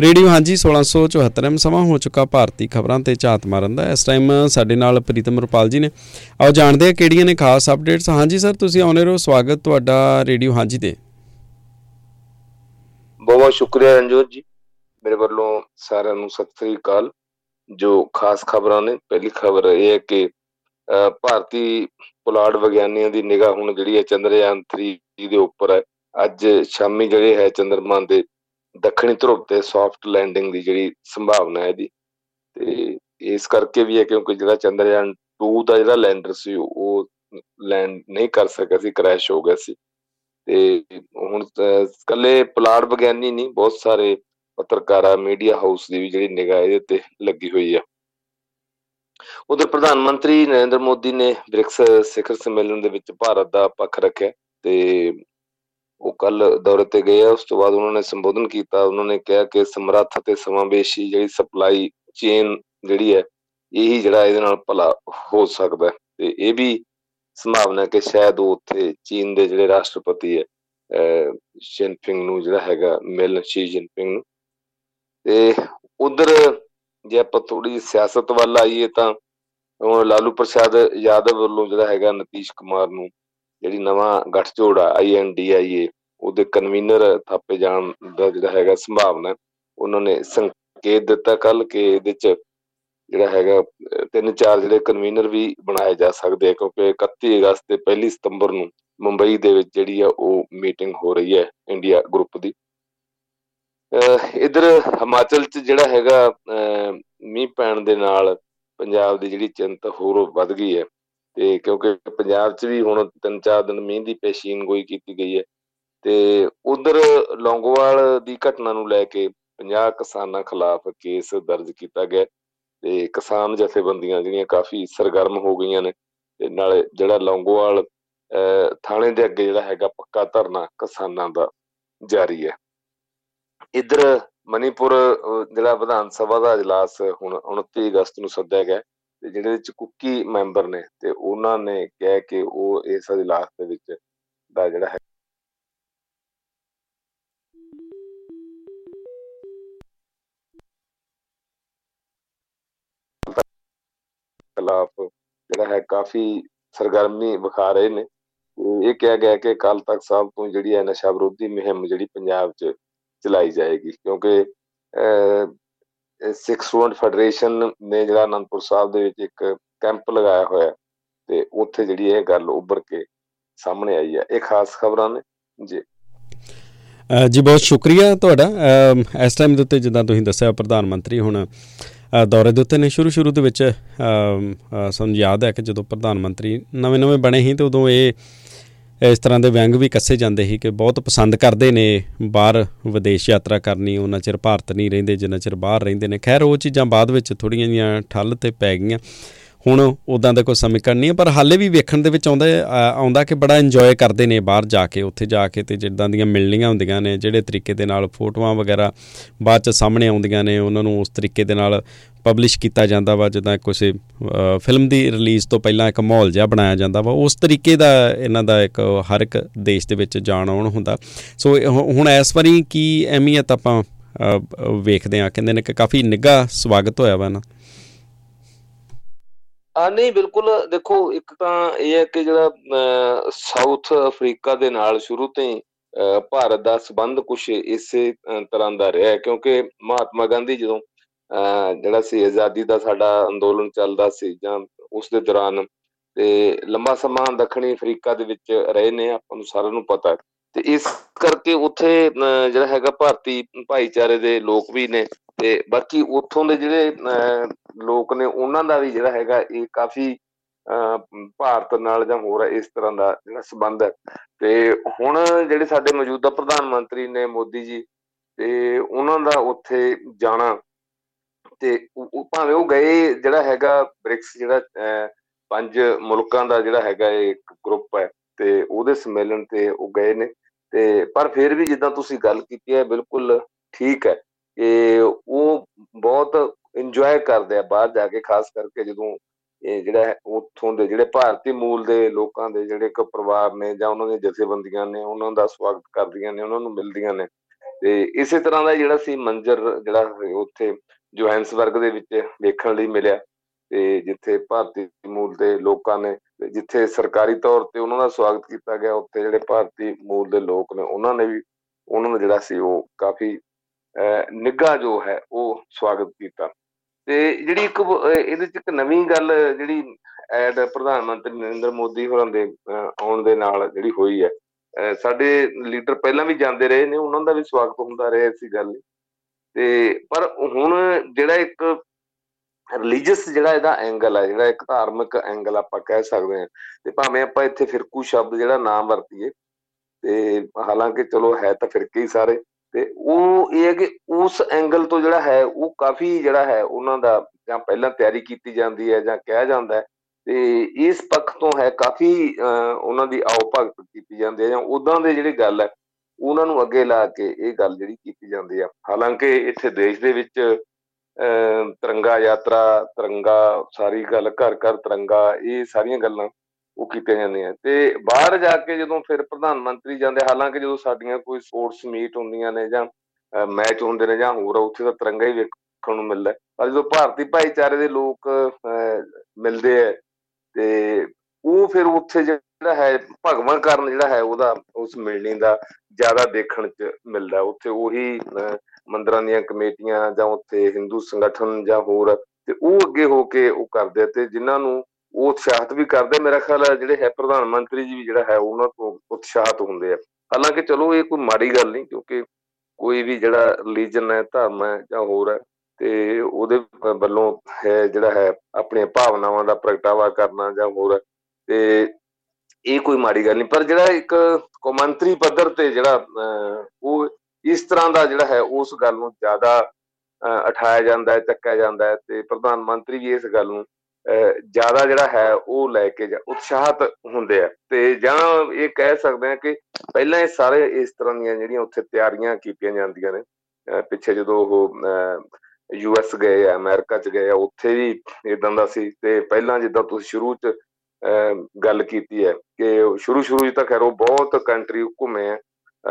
Radio ਹਾਂਜੀ 1674 M ਸਮਾਂ ਹੋ ਚੁੱਕਾ ਭਾਰਤੀ ਖਬਰਾਂ ਤੇ ਝਾਤ ਮਾਰਨ ਦਾ। ਇਸ ਟਾਈਮ ਸਾਡੇ ਨਾਲ ਪ੍ਰੀਤਮ ਰੁਪਾਲ ਜੀ ਨੇ। ਆਓ ਜਾਣਦੇ ਹਾਂ ਕਿਹੜੀਆਂ ਨੇ ਖਾਸ ਅਪਡੇਟਸ ਹਾਂਜੀ ਸਰ ਤੁਸੀਂ ਆਉਨੇ ਰਹੋ। ਸਵਾਗਤ ਤੁਹਾਡਾ ਰੇਡੀਓ ਹਾਂਜੀ ਤੇ। ਬਹੁਤ ਬਹੁਤ ਸ਼ੁਕਰੀਆ ਰਣਜੋਤ ਜੀ। ਮੇਰੇ ਵੱਲੋਂ ਸਾਰਿਆਂ ਨੂੰ ਸਤਿ ਸ੍ਰੀ ਅਕਾਲ। ਜੋ ਖਾਸ ਖਬਰਾਂ ਨੇ ਪਹਿਲੀ ਖਬਰ ਇਹ ਹੈ ਕਿ ਅਹ, ਭਾਰਤੀ ਪੁਲਾੜ ਵਿਗਿਆਨੀਆਂ ਦੀ ਨਿਗਾਹ ਹੁਣ ਜਿਹੜੀ ਹੈ ਚੰਦਰਯਾਨ 3 ਦੇ ਉੱਪਰ ਹੈ। ਅੱਜ ਸ਼ਾਮੀ ਜਿਹੜੇ ਹੈ ਚੰਦਰਮਾ ਦੇ ਦੱਖਣੀ ਧਰੁਵ ਤੇ ਸੌਫਟ ਲੈਂਡਿੰਗ ਦੀ ਜਿਹੜੀ ਸੰਭਾਵਨਾ ਹੈ ਇਹਦੀ। ਤੇ ਇਸ ਕਰਕੇ ਵੀ ਹੈ ਕਿਉਂਕਿ ਜਿਹੜਾ ਚੰਦਰਯਾਨ 2 ਦਾ ਜਿਹੜਾ ਲੈਂਡਰ ਸੀ, ਉਹ ਲੈਂਡ ਨਹੀਂ ਕਰ ਸਕਿਆ ਸੀ ਕ੍ਰੈਸ਼ ਹੋ ਗਿਆ ਸੀ। ਤੇ ਹੁਣ ਤਾਂ ਇਕੱਲੇ ਪੁਲਾੜ ਵਿਗਿਆਨੀ ਨਹੀਂ, ਬਹੁਤ ਸਾਰੇ ਪੱਤਰਕਾਰਾਂ ਮੀਡੀਆ ਹਾਊਸ ਦੀ ਵੀ ਜਿਹੜੀ ਨਿਗਾਹ ਇਹਦੇ ਤੇ ਲੱਗੀ ਹੋਈ ਆ। ਉਧਰ ਪ੍ਰਧਾਨ ਮੰਤਰੀ ਨਰਿੰਦਰ ਮੋਦੀ ਨੇ ਬ੍ਰਿਕਸ ਸਿਖਰ ਸੰਮੇਲਨ ਦੇ ਵਿੱਚ ਭਾਰਤ ਦਾ ਪੱਖ ਰੱਖਿਆ ਤੇ ਉਹ ਕੱਲ ਦੌਰੇ ਤੇ ਗਏ ਆ, ਉਸ ਤੋਂ ਬਾਅਦ ਉਹਨਾਂ ਨੇ ਸੰਬੋਧਨ ਕੀਤਾ, ਉਹਨਾਂ ਨੇ ਕਿਹਾ ਕਿ ਸਮਰੱਥ ਤੇ ਸਮਾਵੇਸ਼ੀ ਜਿਹੜੀ ਸਪਲਾਈ ਚੇਨ ਜਿਹੜੀ ਹੈ, ਇਹੀ ਜਿਹੜਾ ਇਹਦੇ ਨਾਲ ਭਲਾ ਹੋ ਸਕਦਾ ਹੈ। ਤੇ ਇਹ ਵੀ ਸੰਭਾਵਨਾ ਹੈ ਕਿ ਸ਼ਾਇਦ ਉਹ ਉੱਥੇ ਚੀਨ ਦੇ ਜਿਹੜੇ ਰਾਸ਼ਟਰਪਤੀ ਹੈ, ਅਹ ਜਿਨਪਿੰਗ ਨੂੰ ਜਿਹੜਾ ਹੈਗਾ ਮਿਲਣ ਸ਼ੀ ਜਿਨਪਿੰਗ ਨੂੰ। ਤੇ ਉਧਰ ਜੇ ਆਪਾਂ ਥੋੜੀ ਸਿਆਸਤ ਵੱਲ ਆਈਏ ਤਾਂ ਹੁਣ ਲਾਲੂ ਪ੍ਰਸਾਦ ਯਾਦਵ ਵੱਲੋਂ ਜਿਹੜਾ ਹੈਗਾ, ਨਤੀਸ਼ ਕੁਮਾਰ ਨੂੰ ਜਿਹੜੀ ਨਵਾਂ ਗੱਠਜੋੜ ਆ ਆਈਐਨਡੀਆਈਏ ਉਹਦੇ ਕਨਵੀਨਰ ਥਾਪੇ ਜਾਣ ਦਾ ਜਿਹੜਾ ਹੈਗਾ ਸੰਭਾਵਨਾ ਹੈ। ਉਹਨਾਂ ਨੇ ਸੰਕੇਤ ਦਿੱਤਾ ਕੱਲ ਕਿ ਇਹਦੇ ਚ ਜਿਹੜਾ ਹੈਗਾ ਅਹ ਤਿੰਨ ਚਾਰ ਜਿਹੜੇ ਕਨਵੀਨਰ ਵੀ ਬਣਾਏ ਜਾ ਸਕਦੇ ਆ, ਕਿਉਂਕਿ 31 ਅਗਸਤ ਤੇ 1 ਸਤੰਬਰ ਨੂੰ ਮੁੰਬਈ ਦੇ ਵਿੱਚ ਜਿਹੜੀ ਆ, ਉਹ ਮੀਟਿੰਗ ਹੋ ਰਹੀ ਹੈ ਇੰਡੀਆ ਗਰੁੱਪ ਦੀ ਅਹ ਇਧਰ ਹਿਮਾਚਲ ਚ ਜਿਹੜਾ ਹੈਗਾ, ਅਹ ਮੀਂਹ ਪੈਣ ਦੇ ਨਾਲ ਪੰਜਾਬ ਦੀ ਜਿਹੜੀ ਚਿੰਤਾ ਹੋਰ ਵੱਧ ਗਈ ਹੈ ਤੇ ਕਿਉਂਕਿ ਪੰਜਾਬ 'ਚ ਵੀ ਹੁਣ ਤਿੰਨ ਚਾਰ ਦਿਨ ਮੀਂਹ ਦੀ ਪੇਸ਼ੀਨ ਗੋਈ ਕੀਤੀ ਗਈ ਹੈ। ਤੇ ਉਧਰ ਲੌਂਗੋਵਾਲ ਦੀ ਘਟਨਾ ਨੂੰ ਲੈ ਕੇ 50 ਕਿਸਾਨਾਂ ਖਿਲਾਫ ਕੇਸ ਦਰਜ ਕੀਤਾ ਗਿਆ। ਤੇ ਕਿਸਾਨ ਜਥੇਬੰਦੀਆਂ ਜਿਹੜੀਆਂ ਕਾਫੀ ਸਰਗਰਮ ਹੋ ਗਈਆਂ ਨੇ ਤੇ ਨਾਲੇ ਜਿਹੜਾ ਲੌਂਗੋਵਾਲ ਅਹ, ਥਾਣੇ ਦੇ ਅੱਗੇ ਜਿਹੜਾ ਹੈਗਾ ਪੱਕਾ ਧਰਨਾ ਕਿਸਾਨਾਂ ਦਾ ਜਾਰੀ ਹੈ। ਇਧਰ ਮਨੀਪੁਰ ਅਹ, ਜਿਹੜਾ ਵਿਧਾਨ ਸਭਾ ਦਾ ਇਜਲਾਸ ਹੁਣ 29 ਅਗਸਤ ਨੂੰ ਸੱਦਿਆ ਗਿਆ। ਹੈ ਤੇ ਜਿਹੜੇ ਵਿੱਚ ਕੁੱਕੀ ਮੈਂਬਰ ਨੇ ਤੇ ਉਹਨਾਂ ਨੇ ਕਿਹਾ ਕਿ ਉਹ ਇਸ ਇਜਲਾਸ ਦੇ ਵਿੱਚ ਦਾ ਜਿਹੜਾ ਹੈ ਖਿਲਾਫ ਜਿਹੜਾ ਹੈ ਕਾਫੀ ਸਰਗਰਮੀ ਵਿਖਾ ਰਹੇ ਨੇ ਤੇ ਇਹ ਕਿਹਾ ਗਿਆ ਕਿ ਕੱਲ ਤੱਕ ਸਾਹਿਬ ਤੋਂ ਜਿਹੜੀ ਹੈ ਨਸ਼ਾ ਵਿਰੋਧੀ ਮੁਹਿੰਮ ਜਿਹੜੀ ਪੰਜਾਬ 'ਚ ਚਲਾਈ ਜਾਏਗੀ ਕਿਉਂਕਿ, ਅਹ ਸਿੱਖ ਸਟੂਡੈਂਟ ਫੈਡਰੇਸ਼ਨ ਨੇ ਜਿਹੜਾ ਅਨੰਦਪੁਰ ਸਾਹਿਬ ਦੇ ਵਿੱਚ ਇੱਕ ਕੈਂਪ ਲਗਾਇਆ ਹੋਇਆ ਹੈ ਤੇ ਉੱਥੇ ਜਿਹੜੀ ਇਹ ਗੱਲ ਉੱਭਰ ਕੇ ਸਾਹਮਣੇ ਆਈ ਹੈ। ਇਹ ਖਾਸ ਖਬਰਾਂ ਨੇ। ਜੀ। ਅ, ਜੀ ਬਹੁਤ ਸ਼ੁਕਰੀਆ ਤੁਹਾਡਾ। ਅਮ, ਇਸ ਟਾਈਮ ਦੇ ਉੱਤੇ ਜਿੱਦਾਂ ਤੁਸੀਂ ਦੱਸਿਆ ਪ੍ਰਧਾਨ ਮੰਤਰੀ ਹੁਣ ਅ, ਦੌਰੇ ਦੇ ਉੱਤੇ ਨੇ। ਸ਼ੁਰੂ ਸ਼ੁਰੂ ਦੇ ਵਿੱਚ ਅਮ, ਅ, ਸਾਨੂੰ ਯਾਦ ਹੈ ਕਿ ਜਦੋਂ ਪ੍ਰਧਾਨ ਮੰਤਰੀ ਨਵੇਂ-ਨਵੇਂ ਬਣੇ ਸੀ ਤੇ ਉਦੋਂ ਇਹ ਇਸ ਤਰ੍ਹਾਂ ਦੇ ਵਿਅੰਗ ਵੀ ਕੱਸੇ ਜਾਂਦੇ ਸੀ ਕਿ ਬਹੁਤ ਪਸੰਦ ਕਰਦੇ ਨੇ ਬਾਹਰ ਵਿਦੇਸ਼ ਯਾਤਰਾ ਕਰਨੀ, ਉਹਨਾਂ ਚਿਰ ਭਾਰਤ ਨਹੀਂ ਰਹਿੰਦੇ, ਜਿੰਨਾ ਚਿਰ ਬਾਹਰ ਰਹਿੰਦੇ ਨੇ। ਖੈਰ, ਉਹ ਚੀਜ਼ਾਂ ਬਾਅਦ ਵਿੱਚ ਥੋੜੀਆਂ ਜੀਆਂ ਠੱਲ ਤੇ ਪੈ ਗਈਆਂ। ਹੁਣ ਉਦਾਂ ਦਾ ਕੋਈ ਸਮੀਕਰਨ ਨਹੀਂ ਹੈ ਪਰ ਹਾਲੇ ਵੀ ਵੇਖਣ ਦੇ ਵਿੱਚ ਆਉਂਦਾ ਹੈ, ਅ, ਆਉਂਦਾ ਕਿ ਬੜਾ ਇੰਜੋਏ ਕਰਦੇ ਨੇ ਬਾਹਰ ਜਾ ਕੇ ਉੱਥੇ ਜਾ ਕੇ ਤੇ ਜਿੱਦਾਂ ਦੀਆਂ ਮਿਲਣੀਆਂ ਹੁੰਦੀਆਂ ਨੇ ਜਿਹੜੇ ਤਰੀਕੇ ਦੇ ਨਾਲ ਫੋਟੋਆਂ ਵਗੈਰਾ ਬਾਅਦ ਚ ਸਾਹਮਣੇ ਆਉਂਦੀਆਂ ਨੇ ਉਹਨਾਂ ਨੂੰ ਉਸ ਤਰੀਕੇ ਦੇ ਨਾਲ ਪਬਲਿਸ਼ ਕੀਤਾ ਜਾਂਦਾ ਵਾ ਜਿੱਦਾਂ ਕਿਸੇ ਫਿਲਮ ਦੀ ਰਿਲੀਜ਼ ਤੋਂ ਪਹਿਲਾਂ ਇੱਕ ਮਾਹੌਲ ਜਿਹਾ ਬਣਾਇਆ ਜਾਂਦਾ ਵਾ ਉਸ ਤਰੀਕੇ ਦਾ ਇਹਨਾਂ ਦਾ ਇੱਕ ਹਰ ਇੱਕ ਦੇਸ਼ ਦੇ ਵਿੱਚ ਜਾਣ ਆਉਣ ਹੁੰਦਾ। ਸੋ ਇਹ ਹੁ- ਹੁਣ ਇਸ ਵਾਰੀ ਕੀ ਅਹਿਮੀਅਤ ਆਪਾਂ ਅ, ਅ, ਵੇਖਦੇ ਆ ਕਹਿੰਦੇ ਨੇ ਕਿ ਕਾਫੀ ਨਿੱਘਾ ਸਵਾਗਤ ਹੋਇਆ ਵਾ ਨਾ। ਆ ਨਹੀਂ ਬਿਲਕੁਲ ਦੇਖੋ ਇੱਕ ਤਾਂ ਇਹ ਹੈ ਕਿ ਜਿਹੜਾ ਅਹ, ਸਾਊਥ ਅਫਰੀਕਾ ਦੇ ਨਾਲ ਸ਼ੁਰੂ ਤੋਂ ਹੀ ਅਹ, ਭਾਰਤ ਦਾ ਸਬੰਧ ਕੁਝ ਇਸੇ ਅਹ, ਤਰ੍ਹਾਂ ਦਾ ਰਿਹਾ ਹੈ ਕਿਉਂਕਿ ਮਹਾਤਮਾ ਗਾਂਧੀ ਜਦੋਂ ਅਹ, ਜਿਹੜਾ ਸੀ ਆਜ਼ਾਦੀ ਦਾ ਸਾਡਾ ਅੰਦੋਲਨ ਚੱਲਦਾ ਸੀ ਜਾਂ ਉਸ ਦੇ ਦੌਰਾਨ ਤੇ ਲੰਬਾ ਸਮਾਂ ਦੱਖਣੀ ਅਫਰੀਕਾ ਦੇ ਵਿੱਚ ਰਹੇ ਨੇ ਆਪਾਂ ਨੂੰ ਸਾਰਿਆਂ ਨੂੰ ਪਤਾ ਹੈ। ਤੇ ਇਸ ਕਰਕੇ ਉੱਥੇ ਅਹ, ਜਿਹੜਾ ਹੈਗਾ ਭਾਰਤੀ ਭਾਈਚਾਰੇ ਦੇ ਲੋਕ ਵੀ ਨੇ ਤੇ ਬਾਕੀ ਉੱਥੋਂ ਦੇ ਜਿਹੜੇ ਅਹ, ਲੋਕ ਨੇ ਉਹਨਾਂ ਦਾ ਵੀ ਜਿਹੜਾ ਹੈਗਾ ਇਹ ਕਾਫੀ ਅਹ, ਭਾਰਤ ਨਾਲ ਜਾਂ ਹੋਰ ਇਸ ਤਰ੍ਹਾਂ ਦਾ ਜਿਹੜਾ ਸੰਬੰਧ ਹੈ। ਤੇ ਹੁਣ ਜਿਹੜੇ ਸਾਡੇ ਮੌਜੂਦਾ ਪ੍ਰਧਾਨ ਮੰਤਰੀ ਨੇ ਮੋਦੀ ਜੀ ਤੇ ਉਹਨਾਂ ਦਾ ਉੱਥੇ ਜਾਣਾ ਤੇ ਉਹ ਉਹ ਭਾਵੇਂ ਉਹ ਗਏ ਜਿਹੜਾ ਹੈਗਾ ਬ੍ਰਿਕਸ ਜਿਹੜਾ ਅਹ, ਪੰਜ ਮੁਲਕਾਂ ਦਾ ਜਿਹੜਾ ਹੈਗਾ ਇਹ ਇੱਕ ਗਰੁੱਪ ਹੈ ਤੇ ਉਹਦੇ ਸੰਮੇਲਨ ਤੇ ਉਹ ਗਏ ਨੇ। ਤੇ ਪਰ ਫਿਰ ਵੀ ਜਿੱਦਾਂ ਤੁਸੀਂ ਗੱਲ ਕੀਤੀ ਹੈ ਬਿਲਕੁਲ ਠੀਕ ਹੈ ਕਿ ਉਹ ਬਹੁਤ ਇੰਜੋਏ ਕਰਦੇ ਆ ਬਾਹਰ ਜਾ ਕੇ, ਖਾਸ ਕਰਕੇ ਜਦੋਂ ਇਹ ਜਿਹੜਾ ਹੈ, ਉੱਥੋਂ ਦੇ ਜਿਹੜੇ ਭਾਰਤੀ ਮੂਲ ਦੇ ਲੋਕਾਂ ਦੇ ਜਿਹੜੇ ਇੱਕ ਪਰਿਵਾਰ ਨੇ ਜਾਂ ਉਹਨਾਂ ਦੀਆਂ ਜਥੇਬੰਦੀਆਂ ਨੇ, ਉਹਨਾਂ ਦਾ ਸਵਾਗਤ ਕਰਦੀਆਂ ਨੇ, ਉਹਨਾਂ ਨੂੰ ਮਿਲਦੀਆਂ ਨੇ। ਤੇ ਇਸੇ ਤਰ੍ਹਾਂ ਦਾ ਜਿਹੜਾ ਸੀ ਮੰਜ਼ਰ ਜਿਹੜਾ ਉੱਥੇ ਜੋਹੈਂਸਬਰਗ ਦੇ ਵਿੱਚ ਵੇਖਣ ਲਈ ਮਿਲਿਆ। ਤੇ ਜਿੱਥੇ ਭਾਰਤੀ ਮੂਲ ਦੇ ਲੋਕਾਂ ਨੇ ਜਿੱਥੇ ਸਰਕਾਰੀ ਤੌਰ ਤੇ ਉਹਨਾਂ ਦਾ ਸਵਾਗਤ ਕੀਤਾ ਗਿਆ, ਉੱਥੇ ਜਿਹੜੇ ਭਾਰਤੀ ਮੂਲ ਦੇ ਲੋਕ ਨੇ, ਉਹਨਾਂ ਨੇ ਵੀ, ਉਹਨਾਂ ਦਾ ਜਿਹੜਾ ਸੀ ਉਹ ਕਾਫੀ ਨਿੱਘਾ ਜੋ ਹੈ, ਉਹ ਸਵਾਗਤ ਕੀਤਾ। ਤੇ ਜਿਹੜੀ ਇੱਕ ਇਹਦੇ ਚ ਇੱਕ ਨਵੀਂ ਗੱਲ ਜਿਹੜੀ ਐਡ ਪ੍ਰਧਾਨ ਮੰਤਰੀ ਨਰਿੰਦਰ ਮੋਦੀ ਹੋਰਾਂ ਦੇ ਆਉਣ ਦੇ ਨਾਲ ਜਿਹੜੀ ਹੋਈ ਹੈ ਸਾਡੇ ਲੀਡਰ ਪਹਿਲਾਂ ਵੀ ਜਾਂਦੇ ਰਹੇ ਨੇ, ਉਹਨਾਂ ਦਾ ਵੀ ਸਵਾਗਤ ਹੁੰਦਾ ਰਿਹਾ ਇਸੀ ਗੱਲ ਤੇ ਪਰ ਹੁਣ ਜਿਹੜਾ ਇੱਕ ਰਿਲੀਜੀਅਸ ਜਿਹੜਾ ਇਹਦਾ ਐਂਗਲ ਹੈ ਜਿਹੜਾ ਇੱਕ ਧਾਰਮਿਕ ਐਂਗਲ ਆਪਾਂ ਕਹਿ ਸਕਦੇ ਹਾਂ, ਤੇ ਭਾਵੇਂ ਆਪਾਂ ਇੱਥੇ ਫਿਰਕੂ ਸ਼ਬਦ ਜਿਹੜਾ ਨਾਮ ਵਰਤੀਏ, ਤੇ ਹਾਲਾਂਕਿ ਚਲੋ ਹੈ ਤਾਂ ਫਿਰਕੇ ਹੀ ਸਾਰੇ ਤੇ ਉਹ ਇਹ ਹੈ ਕਿ ਉਸ ਐਂਗਲ ਤੋਂ ਜਿਹੜਾ ਹੈ, ਉਹ ਕਾਫੀ ਜਿਹੜਾ ਹੈ, ਉਹਨਾਂ ਦਾ ਜਾਂ ਪਹਿਲਾਂ ਤਿਆਰੀ ਕੀਤੀ ਜਾਂਦੀ ਹੈ ਜਾਂ ਕਿਹਾ ਜਾਂਦਾ ਹੈ। ਤੇ ਇਸ ਪੱਖ ਤੋਂ ਹੈ ਕਾਫੀ ਉਹਨਾਂ ਦੀ ਆਓ ਭਗਤ ਕੀਤੀ ਜਾਂਦੀ ਹੈ ਜਾਂ ਉਦਾਂ ਦੇ ਜਿਹੜੀ ਗੱਲ ਹੈ, ਉਹਨਾਂ ਨੂੰ ਅੱਗੇ ਲਾ ਕੇ ਇਹ ਗੱਲ ਜਿਹੜੀ ਕੀਤੀ ਜਾਂਦੀ ਆ। ਹਾਲਾਂਕਿ ਇੱਥੇ ਦੇਸ਼ ਦੇ ਵਿੱਚ ਤਿਰੰਗਾ ਯਾਤਰਾ, ਤਿਰੰਗਾ, ਸਾਰੀ ਗੱਲ ਘਰ ਘਰ ਤਿਰੰਗਾ, ਇਹ ਸਾਰੀਆਂ ਗੱਲਾਂ ਉਹ ਕੀਤੀਆਂ ਜਾਂਦੀਆਂ ਤੇ ਬਾਹਰ ਜਾ ਕੇ ਜਦੋਂ ਫਿਰ ਪ੍ਰਧਾਨ ਮੰਤਰੀ ਜਾਂਦੇ, ਹਾਲਾਂਕਿ ਜਦੋਂ ਸਾਡੀਆਂ ਕੋਈ ਸਪੋਰਟਸ ਮੀਟ ਹੁੰਦੀਆਂ ਨੇ ਜਾਂ ਮੈਚ ਹੁੰਦੇ ਨੇ ਜਾਂ ਹੋਰ, ਉੱਥੇ ਤਾਂ ਤਿਰੰਗਾ ਹੀ ਵੇਖਣ ਨੂੰ ਮਿਲਦਾ। ਪਰ ਜਦੋਂ ਭਾਰਤੀ ਭਾਈਚਾਰੇ ਦੇ ਲੋਕ ਮਿਲਦੇ ਆ ਤੇ ਉਹ ਫਿਰ ਉੱਥੇ ਜਿਹੜਾ ਹੈ ਭਗਵਾਨ ਕਰਨ ਜਿਹੜਾ ਹੈ, ਉਹਦਾ, ਉਸ ਮਿਲਣੀ ਦਾ ਜ਼ਿਆਦਾ ਦੇਖਣ ਚ ਮਿਲਦਾ। ਉੱਥੇ ਉਹੀ ਮੰਦਰਾਂ ਦੀਆਂ ਕਮੇਟੀਆਂ ਜਾਂ ਉੱਥੇ ਹਿੰਦੂ ਸੰਗਠਨ ਜਾਂ ਹੋਰ, ਤੇ ਉਹ ਅੱਗੇ ਹੋ ਕੇ ਉਹ ਕਰਦੇ ਤੇ ਜਿਨ੍ਹਾਂ ਨੂੰ ਉਹ ਉਤਸ਼ਾਹਿਤ ਵੀ ਕਰਦੇ। ਮੇਰਾ ਖਿਆਲ ਹੈ ਜਿਹੜੇ ਹੈ ਪ੍ਰਧਾਨ ਮੰਤਰੀ ਜੀ ਵੀ ਜਿਹੜਾ ਹੈ ਉਹਨਾਂ ਤੋਂ ਉਤਸ਼ਾਹਿਤ ਹੁੰਦੇ ਆ। ਹਾਲਾਂਕਿ ਚਲੋ ਇਹ ਕੋਈ ਮਾੜੀ ਗੱਲ ਨਹੀਂ ਕਿਉਂਕਿ ਕੋਈ ਵੀ ਜਿਹੜਾ ਰਿਲੀਜਨ ਹੈ, ਧਰਮ ਹੈ ਜਾਂ ਹੋਰ ਹੈ ਤੇ ਉਹਦੇ ਵੱਲੋਂ ਹੈ ਜਿਹੜਾ ਹੈ ਆਪਣੀਆਂ ਭਾਵਨਾਵਾਂ ਦਾ ਪ੍ਰਗਟਾਵਾ ਕਰਨਾ ਜਾਂ ਹੋਰ ਤੇ ਇਹ ਕੋਈ ਮਾੜੀ ਗੱਲ ਨਹੀਂ। ਪਰ ਜਿਹੜਾ ਇੱਕ ਕੌਮਾਂਤਰੀ ਪੱਧਰ ਤੇ ਜਿਹੜਾ ਉਹ ਇਸ ਤਰ੍ਹਾਂ ਦਾ ਜਿਹੜਾ ਹੈ ਉਸ ਗੱਲ ਨੂੰ ਜ਼ਿਆਦਾ ਉਠਾਇਆ ਜਾਂਦਾ ਹੈ, ਚੱਕਿਆ ਜਾਂਦਾ ਹੈ ਤੇ ਪ੍ਰਧਾਨ ਮੰਤਰੀ ਵੀ ਇਸ ਗੱਲ ਨੂੰ ਜ਼ਿਆਦਾ ਜਿਹੜਾ ਹੈ ਉਹ ਲੈ ਕੇ ਉਤਸ਼ਾਹਤ ਹੁੰਦੇ ਆ। ਤੇ ਜਾਂ ਇਹ ਕਹਿ ਸਕਦੇ ਆ ਕਿ ਪਹਿਲਾਂ ਇਹ ਸਾਰੇ ਇਸ ਤਰ੍ਹਾਂ ਦੀਆਂ ਜਿਹੜੀਆਂ ਉੱਥੇ ਤਿਆਰੀਆਂ ਕੀਤੀਆਂ ਜਾਂਦੀਆਂ ਨੇ ਪਿੱਛੇ ਜਦੋਂ ਉਹ ਯੂ ਐਸ ਗਏ ਆ, ਅਮਰੀਕਾ ਚ ਗਏ ਆ, ਉੱਥੇ ਵੀ ਇਦਾਂ ਦਾ ਸੀ। ਤੇ ਪਹਿਲਾਂ ਜਿੱਦਾਂ ਤੁਸੀਂ ਸ਼ੁਰੂ ਚ ਗੱਲ ਕੀਤੀ ਹੈ ਕਿ ਸ਼ੁਰੂ ਸ਼ੁਰੂ ਚ ਤਾਂ ਖੈਰ ਉਹ ਬਹੁਤ ਕੰਟਰੀ ਘੁੰਮੇ ਆ।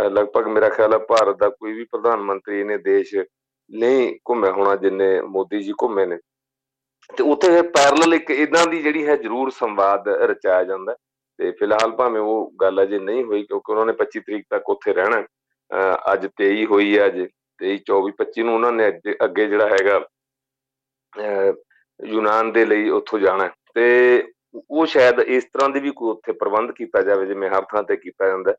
ਲਗਭਗ ਮੇਰਾ ਖਿਆਲ ਹੈ ਭਾਰਤ ਦਾ ਕੋਈ ਵੀ ਪ੍ਰਧਾਨ ਮੰਤਰੀ ਨੇ ਦੇਸ਼ ਨਹੀਂ ਘੁੰਮਿਆ ਹੋਣਾ ਜਿੰਨੇ ਮੋਦੀ ਜੀ ਘੁੰਮੇ ਨੇ। ਤੇ ਉੱਥੇ ਪੈਰਲਲ ਇੱਕ ਇਦਾਂ ਦੀ ਜਿਹੜੀ ਹੈ ਜ਼ਰੂਰ ਸੰਵਾਦ ਰਚਾਇਆ ਜਾਂਦਾ ਤੇ ਫਿਲਹਾਲ ਭਾਵੇਂ ਉਹ ਗੱਲ ਅਜੇ ਨਹੀਂ ਹੋਈ ਕਿਉਂਕਿ ਉਹਨਾਂ ਨੇ 25 ਤਰੀਕ ਤੱਕ ਉੱਥੇ ਰਹਿਣਾ ਅੱਜ 23 ਹੋਈ ਹੈ ਅੱਜ 23 24 25 ਨੂੰ ਉਹਨਾਂ ਨੇ ਅੱਗੇ ਜਿਹੜਾ ਹੈਗਾ ਯੂਨਾਨ ਦੇ ਲਈ ਉੱਥੋਂ ਜਾਣਾ ਤੇ ਉਹ ਸ਼ਾਇਦ ਇਸ ਤਰ੍ਹਾਂ ਦੀ ਵੀ ਕੋਈ ਉੱਥੇ ਪ੍ਰਬੰਧ ਕੀਤਾ ਜਾਵੇ, ਜਿਵੇਂ ਹਰ ਥਾਂ ਤੇ ਕੀਤਾ ਜਾਂਦਾ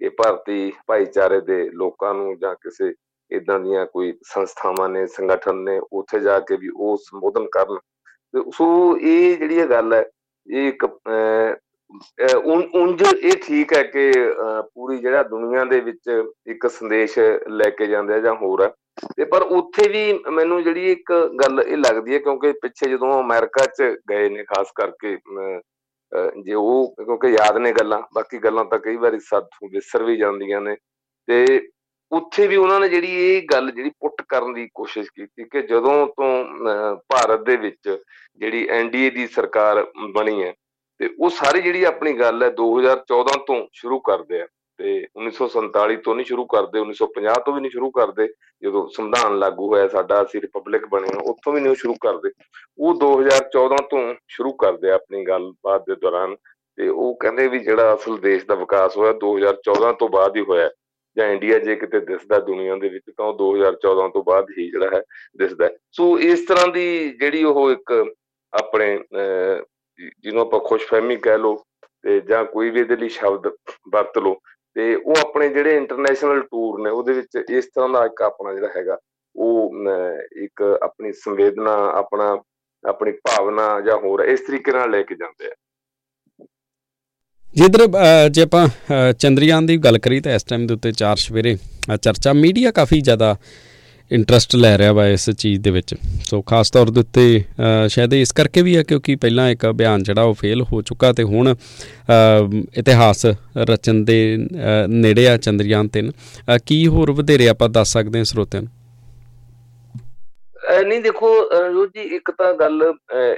ਕਿ ਭਾਰਤੀ ਭਾਈਚਾਰੇ ਦੇ ਲੋਕਾਂ ਨੂੰ ਜਾਂ ਕਿਸੇ ਇਦਾਂ ਦੀਆਂ ਕੋਈ ਸੰਸਥਾਵਾਂ ਨੇ, ਸੰਗਠਨ ਨੇ ਉੱਥੇ ਜਾ ਕੇ ਵੀ ਉਹ ਸੰਬੋਧਨ ਕਰਨ। ਤੇ ਸੋ ਇਹ ਜਿਹੜੀ ਇਹ ਗੱਲ ਹੈ, ਇਹ ਇੱਕ ਉਂਝ ਇਹ ਠੀਕ ਹੈ ਕਿ ਪੂਰੀ ਜਿਹੜਾ ਦੁਨੀਆ ਦੇ ਵਿੱਚ ਇੱਕ ਸੰਦੇਸ਼ ਲੈ ਕੇ ਜਾਂਦੇ ਆ ਜਾਂ ਹੋਰ ਹੈ। ਤੇ ਪਰ ਉੱਥੇ ਵੀ ਮੈਨੂੰ ਜਿਹੜੀ ਇੱਕ ਗੱਲ ਇਹ ਲੱਗਦੀ ਹੈ ਕਿਉਂਕਿ ਪਿੱਛੇ ਜਦੋਂ ਅਮਰੀਕਾ 'ਚ ਗਏ ਨੇ, ਖਾਸ ਕਰਕੇ ਜੇ ਉਹ ਕਿਉਂਕਿ ਯਾਦ ਨੇ ਗੱਲਾਂ, ਬਾਕੀ ਗੱਲਾਂ ਤਾਂ ਕਈ ਵਾਰੀ ਸਾਥੋਂ ਵਿਸਰ ਵੀ ਜਾਂਦੀਆਂ ਨੇ। ਤੇ ਉੱਥੇ ਵੀ ਉਹਨਾਂ ਨੇ ਜਿਹੜੀ ਇਹ ਗੱਲ ਜਿਹੜੀ ਪੁੱਟ ਕਰਨ ਦੀ ਕੋਸ਼ਿਸ਼ ਕੀਤੀ ਕਿ ਜਦੋਂ ਤੋਂ ਭਾਰਤ ਦੇ ਵਿੱਚ ਜਿਹੜੀ ਐਨਡੀਏ ਦੀ ਸਰਕਾਰ ਬਣੀ ਹੈ ਤੇ ਉਹ ਸਾਰੀ ਜਿਹੜੀ ਆਪਣੀ ਗੱਲ ਹੈ 2014 ਤੋਂ ਸ਼ੁਰੂ ਕਰਦੇ ਆ ਤੇ 1947 ਤੋਂ ਨਹੀਂ ਸ਼ੁਰੂ ਕਰਦੇ 1950 ਤੋਂ ਵੀ ਨਹੀਂ ਸ਼ੁਰੂ ਕਰਦੇ, ਜਦੋਂ ਸੰਵਿਧਾਨ ਲਾਗੂ ਹੋਇਆ ਸਾਡਾ, ਅਸੀਂ ਰਿਪਬਲਿਕ ਬਣੇ ਉੱਥੋਂ ਵੀ ਨਹੀਂ ਸ਼ੁਰੂ ਕਰਦੇ। ਉਹ 2014 ਤੋਂ ਸ਼ੁਰੂ ਕਰਦੇ ਆ ਆਪਣੀ ਗੱਲਬਾਤ ਦੇ ਦੌਰਾਨ ਤੇ ਉਹ ਕਹਿੰਦੇ ਵੀ ਜਿਹੜਾ ਅਸਲ ਦੇਸ਼ ਦਾ ਵਿਕਾਸ ਹੋਇਆ 2014 ਤੋਂ ਬਾਅਦ ਹੀ ਹੋਇਆ। ਜਾਂ ਇੰਡੀਆ ਜੇ ਕਿਤੇ ਦਿਸਦਾ ਦੁਨੀਆ ਦੇ ਵਿੱਚ, ਤਾਂ ਉਹ 2014 ਤੋਂ ਬਾਅਦ ਹੀ ਜਿਹੜਾ ਹੈ ਦਿਸਦਾ ਸੋ ਇਸ ਤਰ੍ਹਾਂ ਦੀ ਜਿਹੜੀ ਉਹ ਇੱਕ ਆਪਣੇ ਜਿਹਨੂੰ ਆਪਾਂ ਖੁਸ਼ਫਹਿਮੀ ਕਹਿ ਲੋ ਤੇ ਜਾਂ ਕੋਈ ਵੀ ਇਹਦੇ ਲਈ ਸ਼ਬਦ ਵਰਤ ਲੋ ਤੇ ਉਹ ਆਪਣੇ ਜਿਹੜੇ ਇੰਟਰਨੈਸ਼ਨਲ ਟੂਰ ਨੇ, ਉਹਦੇ ਵਿੱਚ ਇਸ ਤਰ੍ਹਾਂ ਦਾ ਇੱਕ ਆਪਣਾ ਜਿਹੜਾ ਹੈਗਾ, ਉਹ ਇੱਕ ਆਪਣੀ ਸੰਵੇਦਨਾ, ਆਪਣਾ, ਆਪਣੀ ਭਾਵਨਾ ਜਾਂ ਹੋਰ ਇਸ ਤਰੀਕੇ ਨਾਲ ਲੈ ਕੇ ਜਾਂਦੇ ਆ। ਜਿੱਧਰ ਜੇ ਆਪਾਂ ਚੰਦਰਯਾਨ ਦੀ ਗੱਲ ਕਰੀ ਤਾਂ ਇਸ ਟਾਈਮ ਦੇ ਉੱਤੇ ਚਾਰ ਸਵੇਰੇ ਚਰਚਾ ਮੀਡੀਆ ਕਾਫੀ ਜ਼ਿਆਦਾ ਇੰਟਰਸਟ ਲੈ ਰਿਹਾ ਵਾ ਇਸ ਚੀਜ਼ ਦੇ ਵਿੱਚ। ਸੋ ਖਾਸ ਤੌਰ ਦੇ ਉੱਤੇ ਸ਼ਾਇਦ ਇਸ ਕਰਕੇ ਵੀ ਹੈ ਕਿਉਂਕਿ ਪਹਿਲਾਂ ਇੱਕ ਅਭਿਆਨ ਜਿਹੜਾ ਉਹ ਫੇਲ ਹੋ ਚੁੱਕਾ ਤੇ ਹੁਣ ਇਤਿਹਾਸ ਰਚਨ ਦੇ ਨੇੜੇ ਆ ਚੰਦਰਯਾਨ 3 ਕੀ ਹੋਰ ਵਧੇਰੇ ਆਪਾਂ ਦੱਸ ਸਕਦੇ ਹਾਂ ਸਰੋਤਿਆਂ ਨੂੰ? ਨਹੀਂ ਦੇਖੋ ਰੋਜ ਜੀ ਇੱਕ ਤਾਂ ਗੱਲ